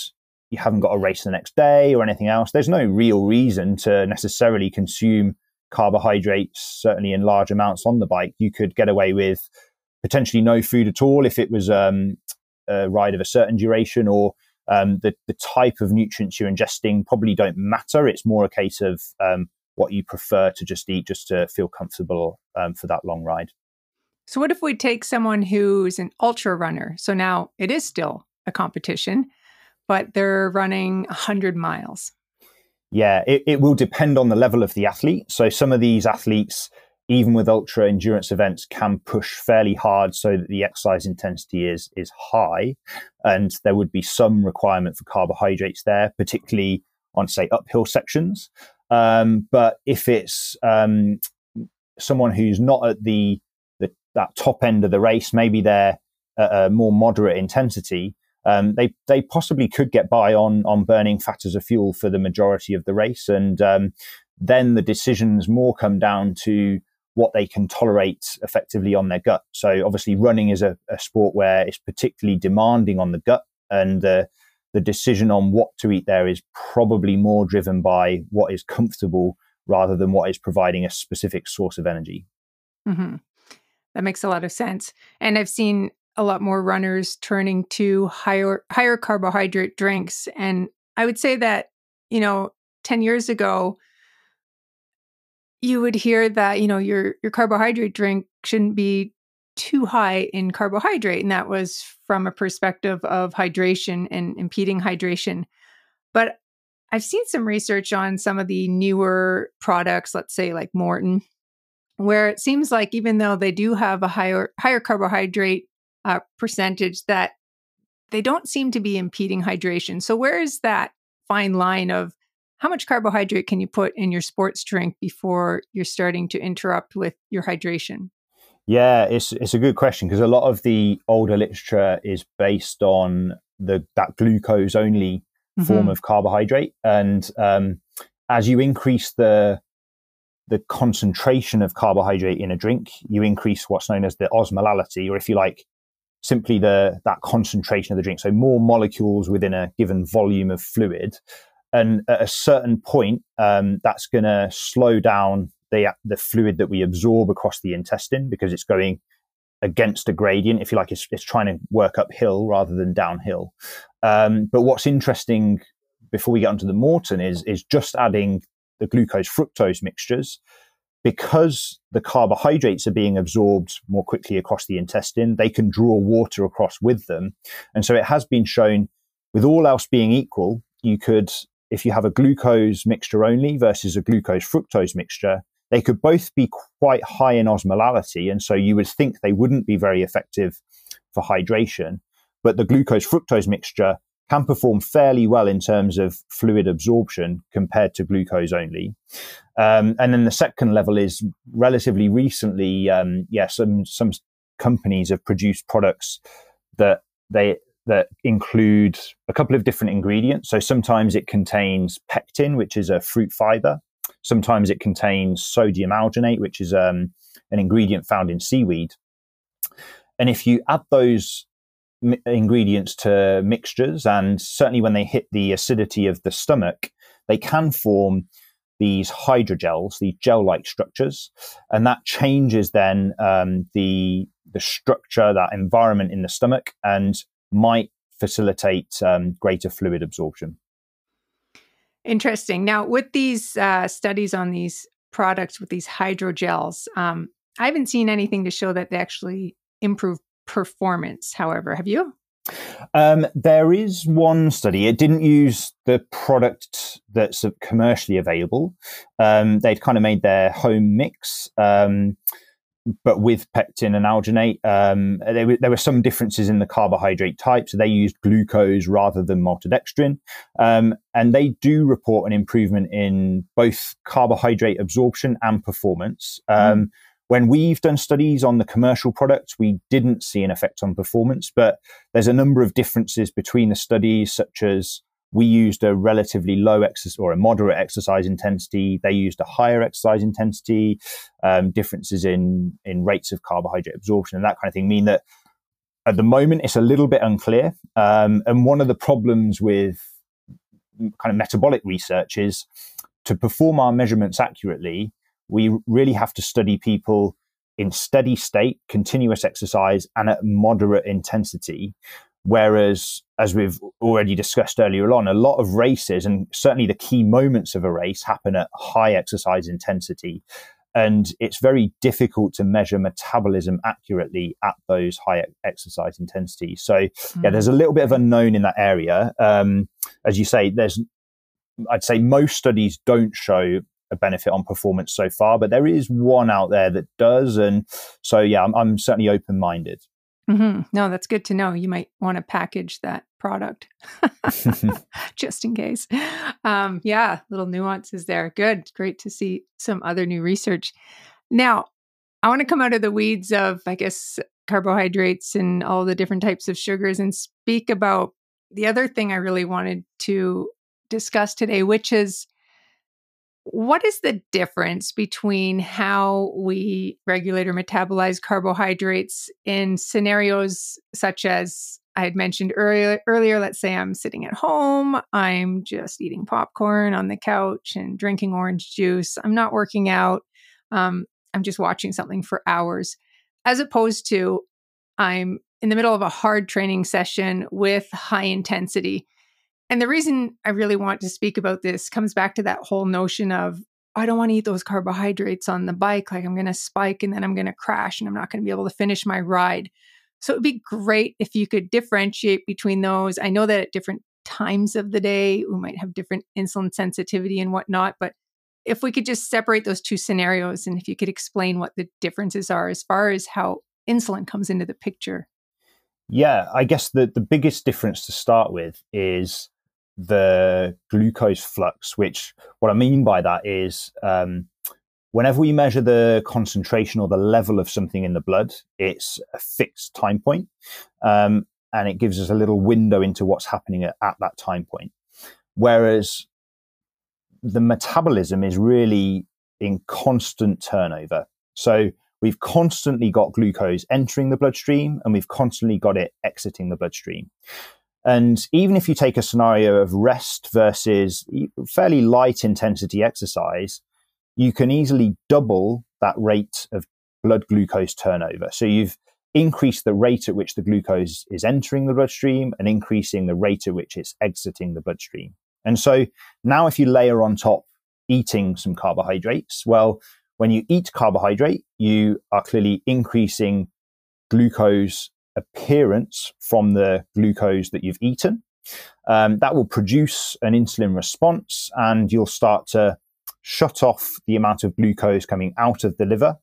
you haven't got a race the next day or anything else, there's no real reason to necessarily consume carbohydrates, certainly in large amounts on the bike. You could get away with potentially no food at all if it was um, a ride of a certain duration or um, the, the type of nutrients you're ingesting probably don't matter. It's more a case of um, what you prefer to just eat just to feel comfortable um, for that long ride. So, what if we take someone who's an ultra runner? So now it is still a competition, but they're running 100 miles. Yeah, it, it will depend on the level of the athlete. So some of these athletes, even with ultra endurance events, can push fairly hard so that the exercise intensity is is high, and there would be some requirement for carbohydrates there, particularly on say uphill sections. Um, but if it's um, someone who's not at the, the that top end of the race, maybe they're at a more moderate intensity, um, they they possibly could get by on on burning fat as a fuel for the majority of the race, and um, then the decisions more come down to what they can tolerate effectively on their gut. So obviously, running is a, a sport where it's particularly demanding on the gut, and uh, the decision on what to eat there is probably more driven by what is comfortable rather than what is providing a specific source of energy. Mm-hmm. That makes a lot of sense. And I've seen a lot more runners turning to higher higher carbohydrate drinks and i would say that you know 10 years ago you would hear that you know your your carbohydrate drink shouldn't be too high in carbohydrate and that was from a perspective of hydration and impeding hydration but i've seen some research on some of the newer products let's say like Maurten where it seems like even though they do have a higher higher carbohydrate uh, percentage that they don't seem to be impeding hydration. So, where is that fine line of how much carbohydrate can you put in your sports drink before you're starting to interrupt with your hydration? Yeah, it's it's a good question because a lot of the older literature is based on the that glucose only mm-hmm. form of carbohydrate, and um, as you increase the the concentration of carbohydrate in a drink, you increase what's known as the osmolality, or if you like, simply the that concentration of the drink. So more molecules within a given volume of fluid, and at a certain point, um, that's going to slow down the the fluid that we absorb across the intestine because it's going against a gradient. If you like, it's, it's trying to work uphill rather than downhill. Um, but what's interesting before we get onto the Maurten is is just adding the glucose fructose mixtures because the carbohydrates are being absorbed more quickly across the intestine, they can draw water across with them. And so it has been shown, with all else being equal, you could, if you have a glucose mixture only versus a glucose fructose mixture, they could both be quite high in osmolality. And so you would think they wouldn't be very effective for hydration. But the glucose fructose mixture can perform fairly well in terms of fluid absorption compared to glucose only. Um, and then the second level is relatively recently, um, yeah, some, some companies have produced products that they that include a couple of different ingredients. So sometimes it contains pectin, which is a fruit fiber. Sometimes it contains sodium alginate, which is um, an ingredient found in seaweed. And if you add those mi- ingredients to mixtures, and certainly when they hit the acidity of the stomach, they can form these hydrogels, these gel-like structures, and that changes then um, the the structure, that environment in the stomach, and might facilitate um, greater fluid absorption. Interesting. Now, with these uh, studies on these products with these hydrogels, um, I haven't seen anything to show that they actually improve performance. However, have you? Um, there is one study. It didn't use the product that's commercially available. Um, they'd kind of made their home mix. Um, but with pectin and alginate, um, there, there, were some differences in the carbohydrate type. So they used glucose rather than maltodextrin. Um, and they do report an improvement in both carbohydrate absorption and performance. Mm. When we've done studies on the commercial products, we didn't see an effect on performance, but there's a number of differences between the studies, such as we used a relatively low exercise or a moderate exercise intensity. They used a higher exercise intensity. Um, differences in in rates of carbohydrate absorption and that kind of thing mean that at the moment it's a little bit unclear. Um, and one of the problems with kind of metabolic research is to perform our measurements accurately, we really have to study people in steady state, continuous exercise, and at moderate intensity. Whereas, as we've already discussed earlier on, a lot of races and certainly the key moments of a race happen at high exercise intensity. And it's very difficult to measure metabolism accurately at those high exercise intensities. So, mm. yeah, there's a hmm. little bit of unknown in that area. Um, as you say, there's, I'd say most studies don't show a benefit on performance so far, but there is one out there that does. And so, yeah, I'm, I'm certainly open minded. Mm-hmm. No, that's good to know. You might want to package that product [laughs] [laughs] just in case. Um, yeah, little nuances there. Good. Great to see some other new research. Now, I want to come out of the weeds of, I guess, carbohydrates and all the different types of sugars and speak about the other thing I really wanted to discuss today, which is what is the difference between how we regulate or metabolize carbohydrates in scenarios such as I had mentioned earlier, earlier, let's say I'm sitting at home, I'm just eating popcorn on the couch and drinking orange juice. I'm not working out. Um, I'm just watching something for hours, as opposed to I'm in the middle of a hard training session with high intensity. And the reason I really want to speak about this comes back to that whole notion of I don't want to eat those carbohydrates on the bike. Like I'm going to spike and then I'm going to crash and I'm not going to be able to finish my ride. So it'd be great if you could differentiate between those. I know that at different times of the day, we might have different insulin sensitivity and whatnot, but if we could just separate those two scenarios and if you could explain what the differences are as far as how insulin comes into the picture. Yeah, I guess the, the biggest difference to start with is the glucose flux, which what I mean by that is um, whenever we measure the concentration or the level of something in the blood, it's a fixed time point, um, and it gives us a little window into what's happening at, at that time point. Whereas the metabolism is really in constant turnover. So we've constantly got glucose entering the bloodstream and we've constantly got it exiting the bloodstream. And even if you take a scenario of rest versus fairly light intensity exercise, you can easily double that rate of blood glucose turnover. So you've increased the rate at which the glucose is entering the bloodstream and increasing the rate at which it's exiting the bloodstream. And so now if you layer on top eating some carbohydrates, well, when you eat carbohydrate, you are clearly increasing glucose appearance from the glucose that you've eaten. um, that will produce an insulin response and you'll start to shut off the amount of glucose coming out of the liver.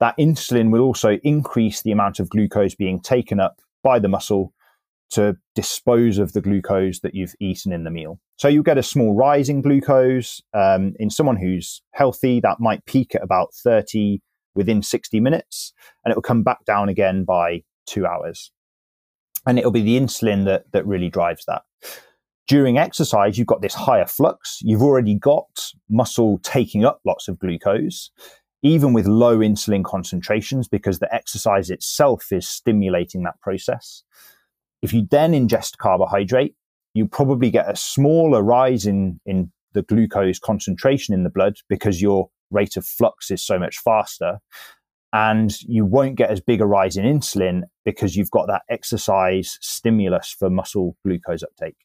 That insulin will also increase the amount of glucose being taken up by the muscle to dispose of the glucose that you've eaten in the meal. So you get a small rise in glucose. Um, in someone who's healthy, that might peak at about 30 within 60 minutes, and it will come back down again by two hours. And it'll be the insulin that, that really drives that. During exercise, you've got this higher flux. You've already got muscle taking up lots of glucose, even with low insulin concentrations, because the exercise itself is stimulating that process. If you then ingest carbohydrate, you probably get a smaller rise in, in the glucose concentration in the blood because your rate of flux is so much faster. And you won't get as big a rise in insulin because you've got that exercise stimulus for muscle glucose uptake.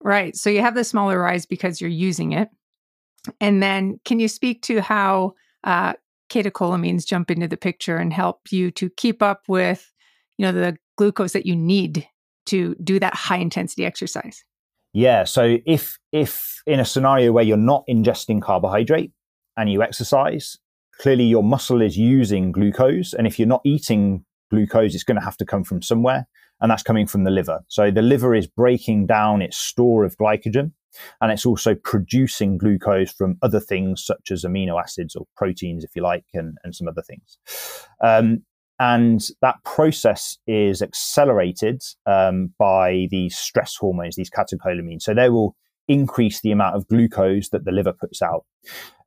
Right. So you have the smaller rise because you're using it. And then can you speak to how uh, catecholamines jump into the picture and help you to keep up with, you know, the glucose that you need to do that high intensity exercise? Yeah. So if if in a scenario where you're not ingesting carbohydrate and you exercise, clearly your muscle is using glucose, and if you're not eating glucose, it's going to have to come from somewhere, and that's coming from the liver. So the liver is breaking down its store of glycogen, and it's also producing glucose from other things such as amino acids or proteins, if you like, and, and some other things. Um, and that process is accelerated um, by these stress hormones, these catecholamines. So they will increase the amount of glucose that the liver puts out.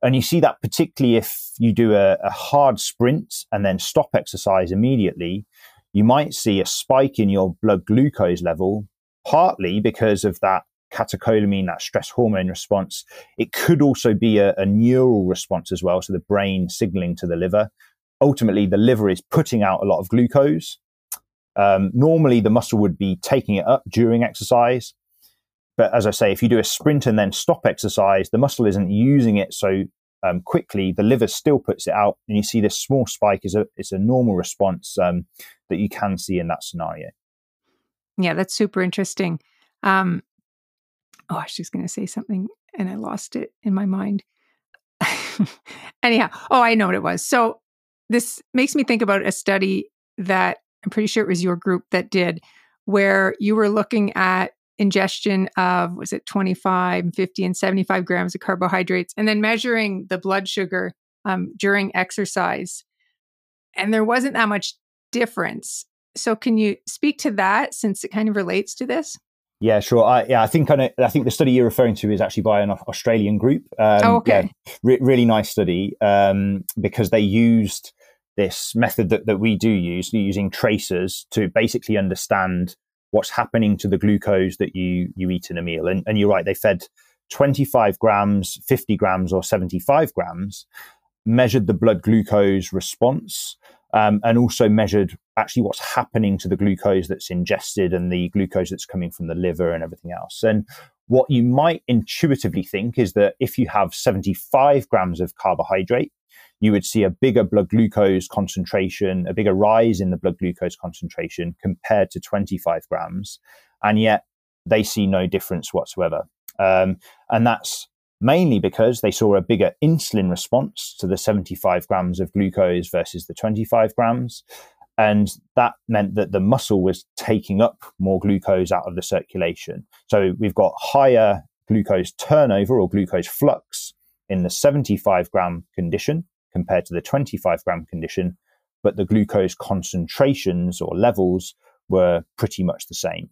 And you see that particularly if you do a, a hard sprint and then stop exercise immediately, you might see a spike in your blood glucose level, partly because of that catecholamine, that stress hormone response. It could also be a, a neural response as well. So the brain signaling to the liver ultimately the liver is putting out a lot of glucose. Um, normally, the muscle would be taking it up during exercise. But as I say, if you do a sprint and then stop exercise, the muscle isn't using it so um, quickly. The liver still puts it out, and you see this small spike is a it's a normal response um, that you can see in that scenario. Yeah, that's super interesting. Um, oh, I was just going to say something and I lost it in my mind. [laughs] Anyhow, oh, I know what it was. So this makes me think about a study that I'm pretty sure it was your group that did, where you were looking at ingestion of, was it 25, 50, and 75 grams of carbohydrates, and then measuring the blood sugar um, during exercise. And there wasn't that much difference. So, can you speak to that since it kind of relates to this? Yeah, sure. I, yeah, I think I, know, I think the study you're referring to is actually by an Australian group. Um, oh, okay. Yeah, re- really nice study um, because they used this method that, that we do use, using tracers to basically understand what's happening to the glucose that you, you eat in a meal. And, and you're right, they fed 25 grams, 50 grams, or 75 grams, measured the blood glucose response, um, and also measured actually what's happening to the glucose that's ingested and the glucose that's coming from the liver and everything else. And what you might intuitively think is that if you have 75 grams of carbohydrate, you would see a bigger blood glucose concentration, a bigger rise in the blood glucose concentration compared to 25 grams. And yet they see no difference whatsoever. Um, and that's mainly because they saw a bigger insulin response to the 75 grams of glucose versus the 25 grams. And that meant that the muscle was taking up more glucose out of the circulation. So we've got higher glucose turnover or glucose flux in the 75 gram condition compared to the 25 gram condition, but the glucose concentrations or levels were pretty much the same.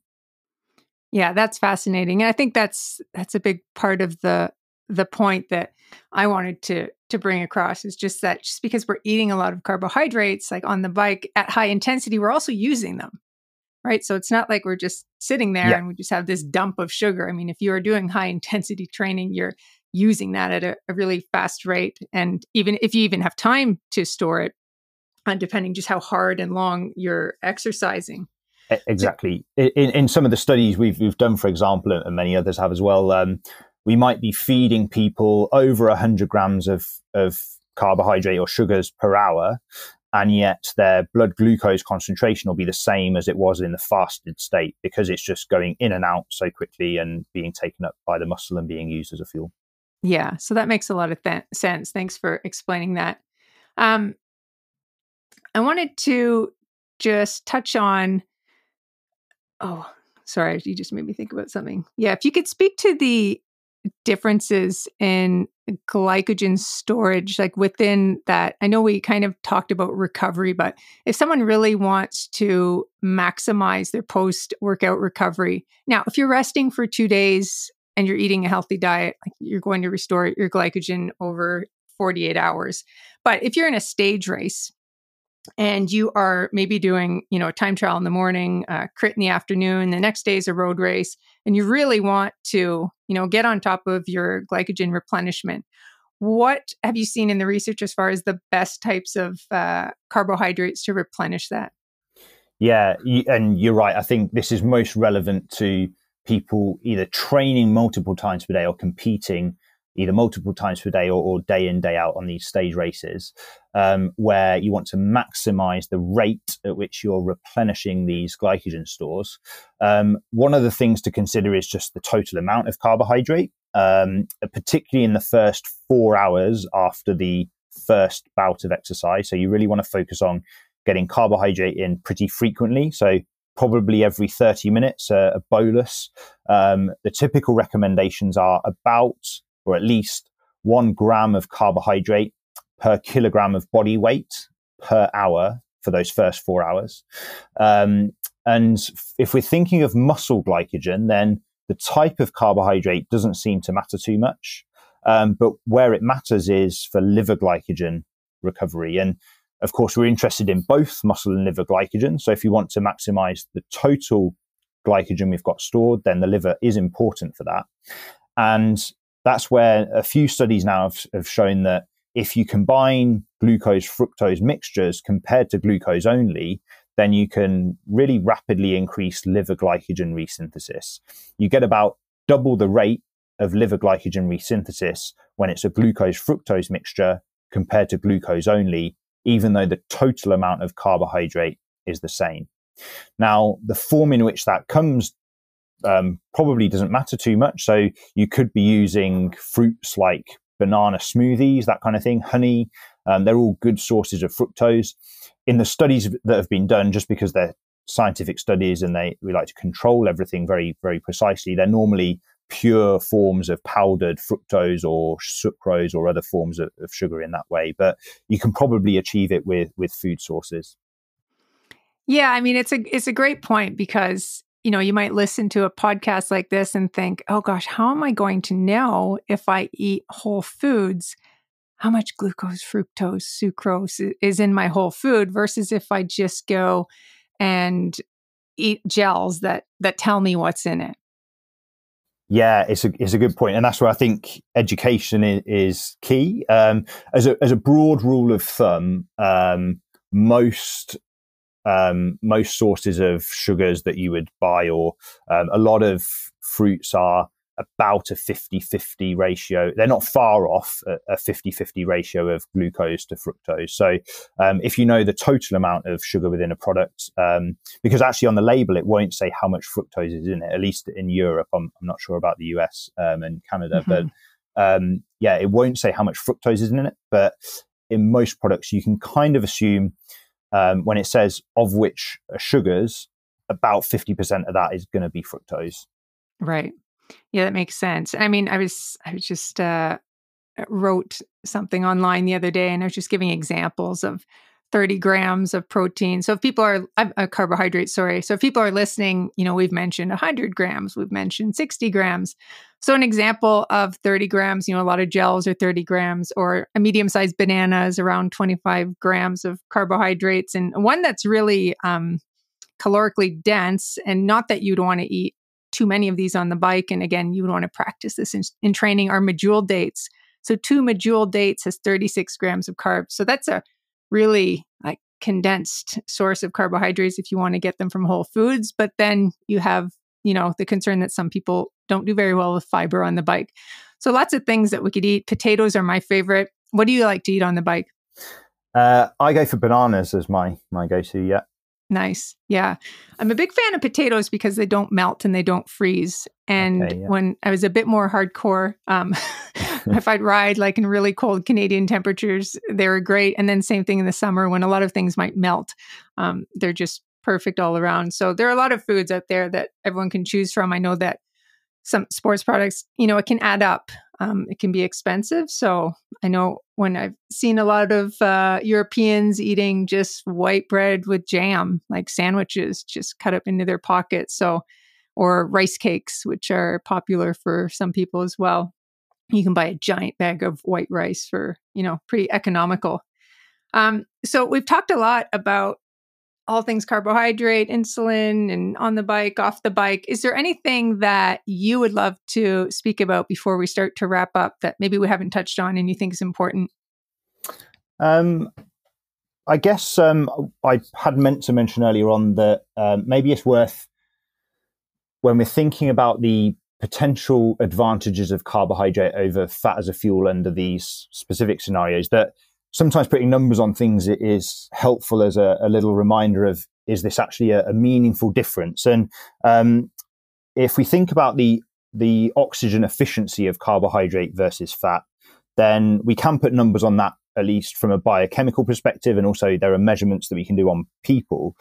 Yeah, that's fascinating. And I think that's that's a big part of the the point that I wanted to to bring across is just that just because we're eating a lot of carbohydrates like on the bike at high intensity, we're also using them. Right? So it's not like we're just sitting there yeah. and we just have this dump of sugar. I mean, if you are doing high intensity training, you're using that at a, a really fast rate. And even if you even have time to store it, uh, depending just how hard and long you're exercising. Exactly. In, in some of the studies we've we've done, for example, and many others have as well, um, we might be feeding people over 100 grams of, of carbohydrate or sugars per hour. and yet their blood glucose concentration will be the same as it was in the fasted state because it's just going in and out so quickly and being taken up by the muscle and being used as a fuel. Yeah, so that makes a lot of th- sense. Thanks for explaining that. Um, I wanted to just touch on. Oh, sorry, you just made me think about something. Yeah, if you could speak to the differences in glycogen storage like within that i know we kind of talked about recovery but if someone really wants to maximize their post workout recovery now if you're resting for 2 days and you're eating a healthy diet you're going to restore your glycogen over 48 hours. But if you're in a stage race and you are maybe doing you know a time trial in the morning uh, crit in the afternoon the next day is a road race and you really want to you know get on top of your glycogen replenishment what have you seen in the research as far as the best types of uh, carbohydrates to replenish that? Yeah and you're right i think this is most relevant to people either training multiple times per day or competing either multiple times per day or, or day in, day out on these stage races, um, where you want to maximize the rate at which you're replenishing these glycogen stores. Um, one of the things to consider is just the total amount of carbohydrate, um, particularly in the first four hours after the first bout of exercise. So you really want to focus on getting carbohydrate in pretty frequently. So probably every 30 minutes, uh, a bolus. Um, the typical recommendations are about or at least one gram of carbohydrate per kilogram of body weight per hour for those first four hours. Um, and if we're thinking of muscle glycogen, then the type of carbohydrate doesn't seem to matter too much. Um, but where it matters is for liver glycogen recovery. And of course, we're interested in both muscle and liver glycogen. So if you want to maximize the total glycogen we've got stored, then the liver is important for that. And that's where a few studies now have, have shown that if you combine glucose fructose mixtures compared to glucose only, then you can really rapidly increase liver glycogen resynthesis. You get about double the rate of liver glycogen resynthesis when it's a glucose fructose mixture compared to glucose only, even though the total amount of carbohydrate is the same. Now, the form in which that comes um, probably doesn't matter too much. So you could be using fruits like banana smoothies, that kind of thing, honey. Um, they're all good sources of fructose. In the studies that have been done, just because they're scientific studies and they we like to control everything very very precisely, they're normally pure forms of powdered fructose or sucrose or other forms of, of sugar in that way. But you can probably achieve it with with food sources. Yeah, I mean it's a it's a great point because you know, you might listen to a podcast like this and think, oh gosh, how am I going to know if I eat whole foods? How much glucose, fructose, sucrose is in my whole food versus if I just go and eat gels that that tell me what's in it. Yeah, it's a it's a good point, and that's where I think education is, key. Um, as a as a broad rule of thumb, um, most um, most sources of sugars that you would buy, or um, a lot of fruits are about a 50 50 ratio. They're not far off a 50 50 ratio of glucose to fructose. So, um, if you know the total amount of sugar within a product, um, because actually on the label it won't say how much fructose is in it, at least in Europe. I'm, I'm not sure about the US um, and Canada, mm-hmm. but um, yeah, it won't say how much fructose is in it. But in most products, you can kind of assume um, when it says of which sugars, about 50% of that is going to be fructose. Right. Yeah, that makes sense. I mean, I was, I was just, uh, wrote something online the other day and I was just giving examples of 30 grams of protein. So if people are a carbohydrate, sorry. So if people are listening, you know, we've mentioned 100 grams, we've mentioned 60 grams. So an example of 30 grams, you know, a lot of gels are 30 grams, or a medium-sized banana is around 25 grams of carbohydrates, and one that's really um, calorically dense, and not that you'd want to eat too many of these on the bike. And again, you would want to practice this in, in training. Are medjool dates. So two medjool dates has 36 grams of carbs. So that's a really like condensed source of carbohydrates if you want to get them from whole foods. But then you have, you know, the concern that some people don't do very well with fiber on the bike. So lots of things that we could eat. Potatoes are my favorite. What do you like to eat on the bike? Uh, I go for bananas as my my go to. Yeah. Nice. Yeah. I'm a big fan of potatoes because they don't melt and they don't freeze. And okay, yeah. when I was a bit more hardcore, um, [laughs] if I'd ride like in really cold Canadian temperatures, they were great. And then same thing in the summer when a lot of things might melt. Um, they're just perfect all around. So there are a lot of foods out there that everyone can choose from. I know that some sports products, you know, it can add up. Um, it can be expensive. So I know when I've seen a lot of uh, Europeans eating just white bread with jam, like sandwiches, just cut up into their pockets. So, or rice cakes, which are popular for some people as well. You can buy a giant bag of white rice for, you know, pretty economical. Um, so we've talked a lot about all things carbohydrate, insulin, and on the bike, off the bike. Is there anything that you would love to speak about before we start to wrap up that maybe we haven't touched on and you think is important? Um, I guess um, I had meant to mention earlier on that um, maybe it's worth when we're thinking about the potential advantages of carbohydrate over fat as a fuel under these specific scenarios that sometimes putting numbers on things is helpful as a, a little reminder of is this actually a, a meaningful difference? And um, if we think about the the oxygen efficiency of carbohydrate versus fat, then we can put numbers on that at least from a biochemical perspective, and also there are measurements that we can do on people.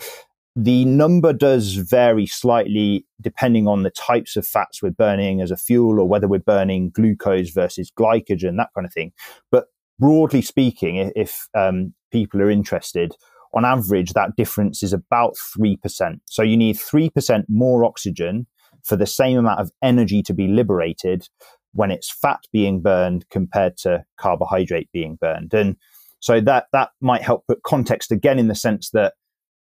The number does vary slightly depending on the types of fats we're burning as a fuel or whether we're burning glucose versus glycogen, that kind of thing. But broadly speaking, if um, people are interested, on average, that difference is about 3%. So you need 3% more oxygen for the same amount of energy to be liberated when it's fat being burned compared to carbohydrate being burned. And so that, that might help put context again in the sense that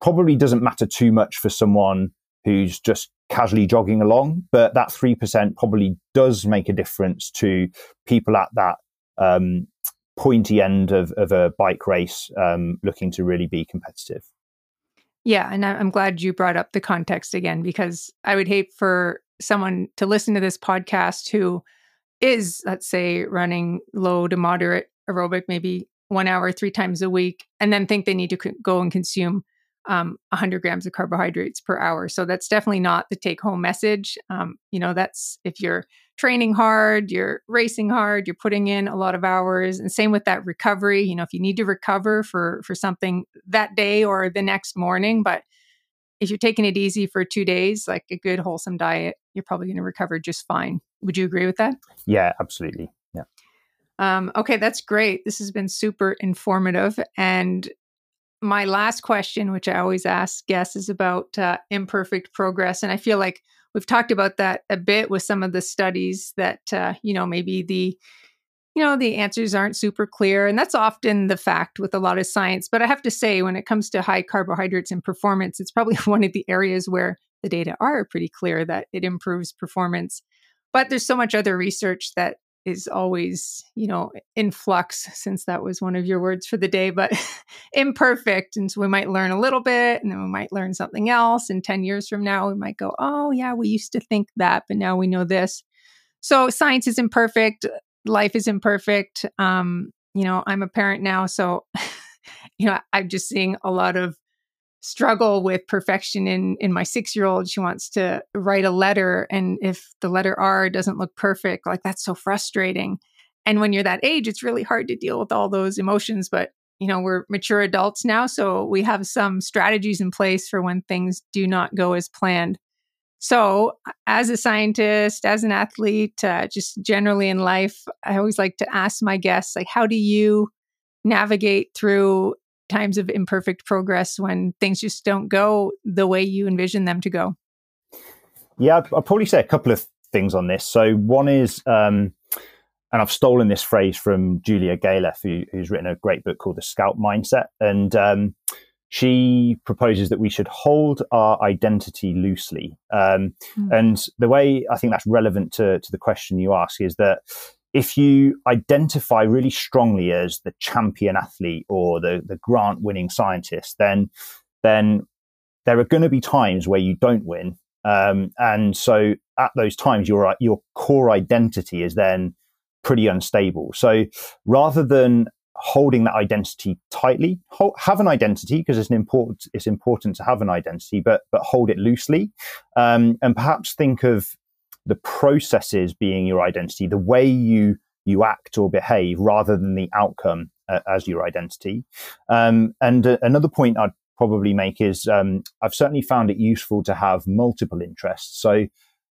probably doesn't matter too much for someone who's just casually jogging along, but that 3% probably does make a difference to people at that um, pointy end of, of a bike race um, looking to really be competitive. Yeah, and I'm glad you brought up the context again because I would hate for someone to listen to this podcast who is, let's say, running low to moderate aerobic, maybe one hour, three times a week, and then think they need to co- go and consume um, 100 grams of carbohydrates per hour. So that's definitely not the take home message. Um, you know, that's if you're training hard, you're racing hard, you're putting in a lot of hours, and same with that recovery. You know, if you need to recover for for something that day or the next morning, but if you're taking it easy for two days, like a good wholesome diet, you're probably going to recover just fine. Would you agree with that? Yeah, absolutely. Yeah. Um, okay, that's great. This has been super informative. And my last question, which I always ask guests, is about uh, imperfect progress. And I feel like we've talked about that a bit with some of the studies that, uh, you know, maybe the you know the answers aren't super clear. And that's often the fact with a lot of science. But i have to say when it comes to high carbohydrates and performance it's probably [laughs] one of the areas where the data are pretty clear that it improves performance. But there's so much other research that is always, you know, in flux, since that was one of your words for the day, but [laughs] imperfect. And so we might learn a little bit and then we might learn something else. And 10 years from now, we might go, oh, yeah, we used to think that, but now we know this. So science is imperfect, life is imperfect. Um, you know, I'm a parent now. So, [laughs] you know, I'm just seeing a lot of struggle with perfection in in my 6-year-old she wants to write a letter and if the letter R doesn't look perfect like that's so frustrating. And when you're that age it's really hard to deal with all those emotions but you know we're mature adults now so we have some strategies in place for when things do not go as planned. So as a scientist as an athlete uh, just generally in life i always like to ask my guests like how do you navigate through times of imperfect progress when things just don't go the way you envision them to go? Yeah, I'd, I'd probably say a couple of things on this. So one is, um, and I've stolen this phrase from Julia Galef, who, who's written a great book called The Scout Mindset, and um, she proposes that we should hold our identity loosely. Um, mm. And the way I think that's relevant to, to the question you ask is that if you identify really strongly as the champion athlete or the, the grant winning scientist, then, then there are going to be times where you don't win. Um, and so at those times, your, your core identity is then pretty unstable. So rather than holding that identity tightly. Hold, have an identity because it's an important. It's important to have an identity, but but hold it loosely, um, and perhaps think of the processes being your identity, the way you you act or behave, rather than the outcome uh, as your identity. Um, and uh, another point I'd probably make is um, I've certainly found it useful to have multiple interests. So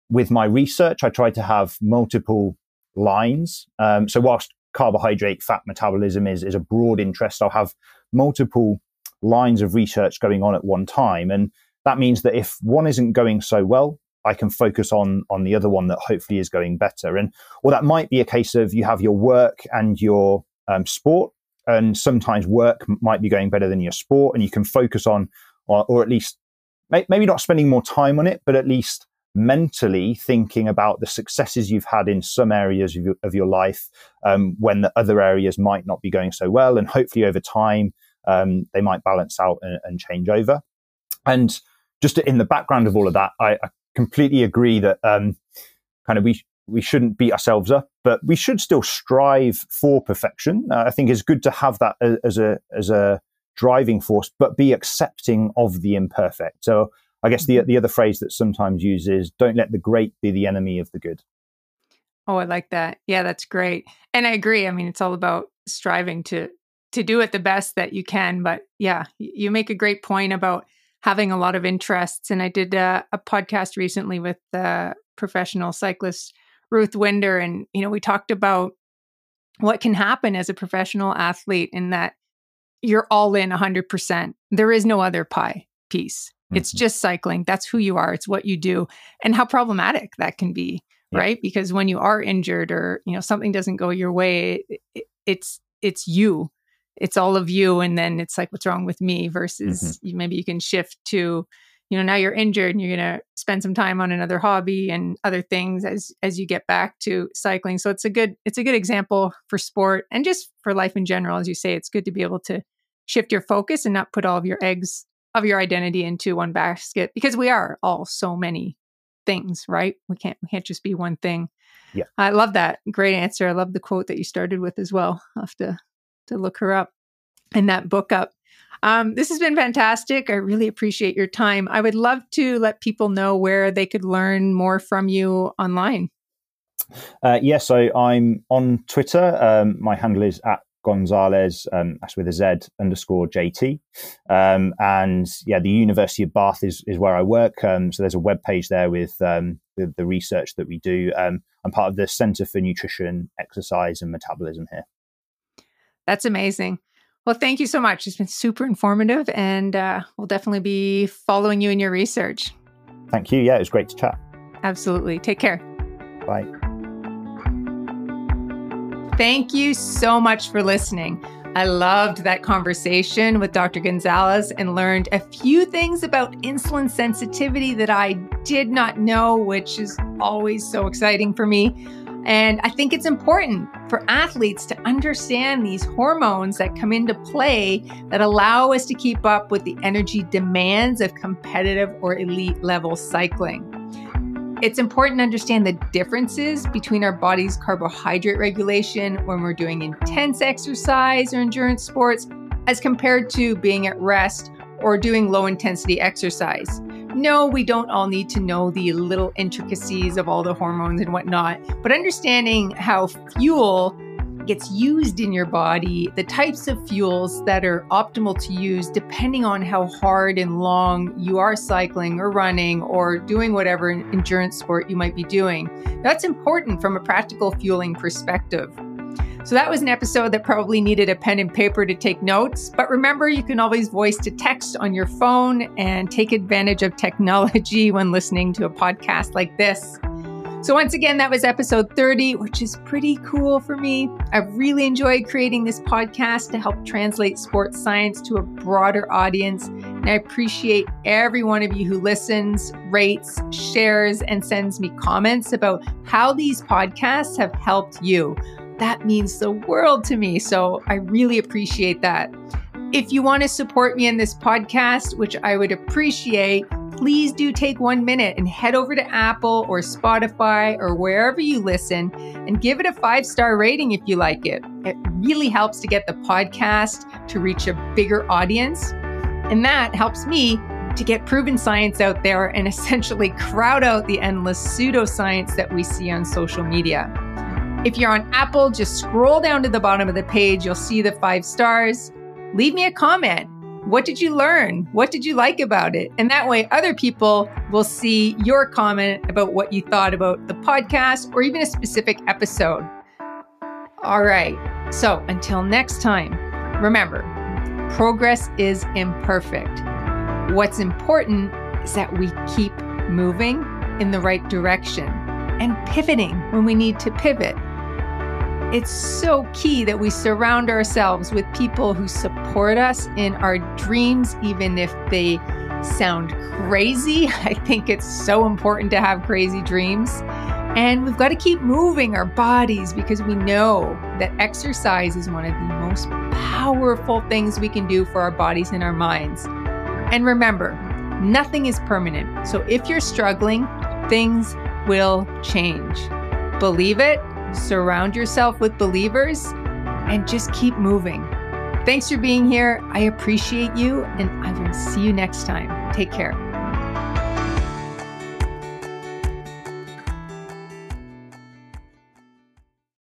with my research, I try to have multiple lines. Um, so whilst carbohydrate fat metabolism is, is a broad interest, I'll have multiple lines of research going on at one time. And that means that if one isn't going so well, I can focus on on the other one that hopefully is going better. And or that might be a case of you have your work and your um, sport, and sometimes work might be going better than your sport, and you can focus on, or, or at least maybe not spending more time on it, but at least mentally thinking about the successes you've had in some areas of your, of your life um, when the other areas might not be going so well. And hopefully over time, um, they might balance out and, and, change over. And just in the background of all of that, I, I completely agree that um, kind of we we shouldn't beat ourselves up, but we should still strive for perfection. Uh, I think it's good to have that as a as a driving force, but be accepting of the imperfect. So I guess the mm-hmm. the other phrase that sometimes uses "Don't let the great be the enemy of the good." Oh, I like that. Yeah, that's great, and I agree. I mean, it's all about striving to to do it the best that you can. But yeah, you make a great point about having a lot of interests. And I did a, a podcast recently with the professional cyclist Ruth Winder, and you know, we talked about what can happen as a professional athlete in that you're all in 100%. There is no other pie piece. It's mm-hmm. just cycling. That's who you are. It's what you do. And how problematic that can be, yeah. right? Because when you are injured or, you know, something doesn't go your way, it, it's it's you. It's all of you and then it's like what's wrong with me versus mm-hmm. you, maybe you can shift to you know now you're injured and you're going to spend some time on another hobby and other things as as you get back to cycling so it's a good it's a good example for sport and just for life in general as you say it's good to be able to shift your focus and not put all of your eggs of your identity into one basket because we are all so many things, right? We can't we can't just be one thing. Yeah. I love that. Great answer. I love the quote that you started with as well. I'll have to to look her up and that book up. Um, this has been fantastic. I really appreciate your time. I would love to let people know where they could learn more from you online. Uh, yeah, so I'm on Twitter. Um, my handle is at Gonzalez, um, that's with a Z underscore JT. Um, and yeah, the University of Bath is, is where I work. Um, so there's a web page there with um, the, the, research that we do. Um, I'm part of the Center for Nutrition, Exercise, and Metabolism here. That's amazing. Well, thank you so much. It's been super informative, and uh, we'll definitely be following you in your research. Thank you. Yeah, it was great to chat. Absolutely. Take care. Bye. Thank you so much for listening. I loved that conversation with Dr. Gonzalez and learned a few things about insulin sensitivity that I did not know, which is always so exciting for me. And I think it's important for athletes to understand these hormones that come into play that allow us to keep up with the energy demands of competitive or elite level cycling. It's important to understand the differences between our body's carbohydrate regulation when we're doing intense exercise or endurance sports as compared to being at rest or doing low intensity exercise. No, we don't all need to know the little intricacies of all the hormones and whatnot, but understanding how fuel gets used in your body, the types of fuels that are optimal to use depending on how hard and long you are cycling or running or doing whatever endurance sport you might be doing. That's important from a practical fueling perspective. So that was an episode that probably needed a pen and paper to take notes. But remember, you can always voice to text on your phone and take advantage of technology [laughs] when listening to a podcast like this. So, once again, that was episode 30, which is pretty cool for me. I've really enjoyed creating this podcast to help translate sports science to a broader audience. And I appreciate every one of you who listens, rates, shares, and sends me comments about how these podcasts have helped you. That means the world to me. So, I really appreciate that. If you want to support me in this podcast, which I would appreciate, please do take one minute and head over to Apple or Spotify or wherever you listen and give it a five star rating if you like it. It really helps to get the podcast to reach a bigger audience. And that helps me to get proven science out there and [laughs] essentially crowd out the endless pseudoscience that we see on social media. If you're on Apple, just scroll down to the bottom of the page. You'll see the five stars. Leave me a comment. What did you learn? What did you like about it? And that way, other people will see your comment about what you thought about the podcast or even a specific episode. All right. So until next time, remember progress is imperfect. What's important is that we keep moving in the right direction and pivoting when we need to pivot. It's so key that we surround ourselves with people who support us in our dreams, even if they sound crazy. [laughs] I think it's so important to have crazy dreams. And we've got to keep moving our bodies because we know that exercise is one of the most powerful things we can do for our bodies and our minds. And remember, nothing is permanent. So if you're struggling, things will change. Believe it surround yourself with believers, and just keep moving. Thanks for being here. I appreciate you, and I will see you next time. Take care.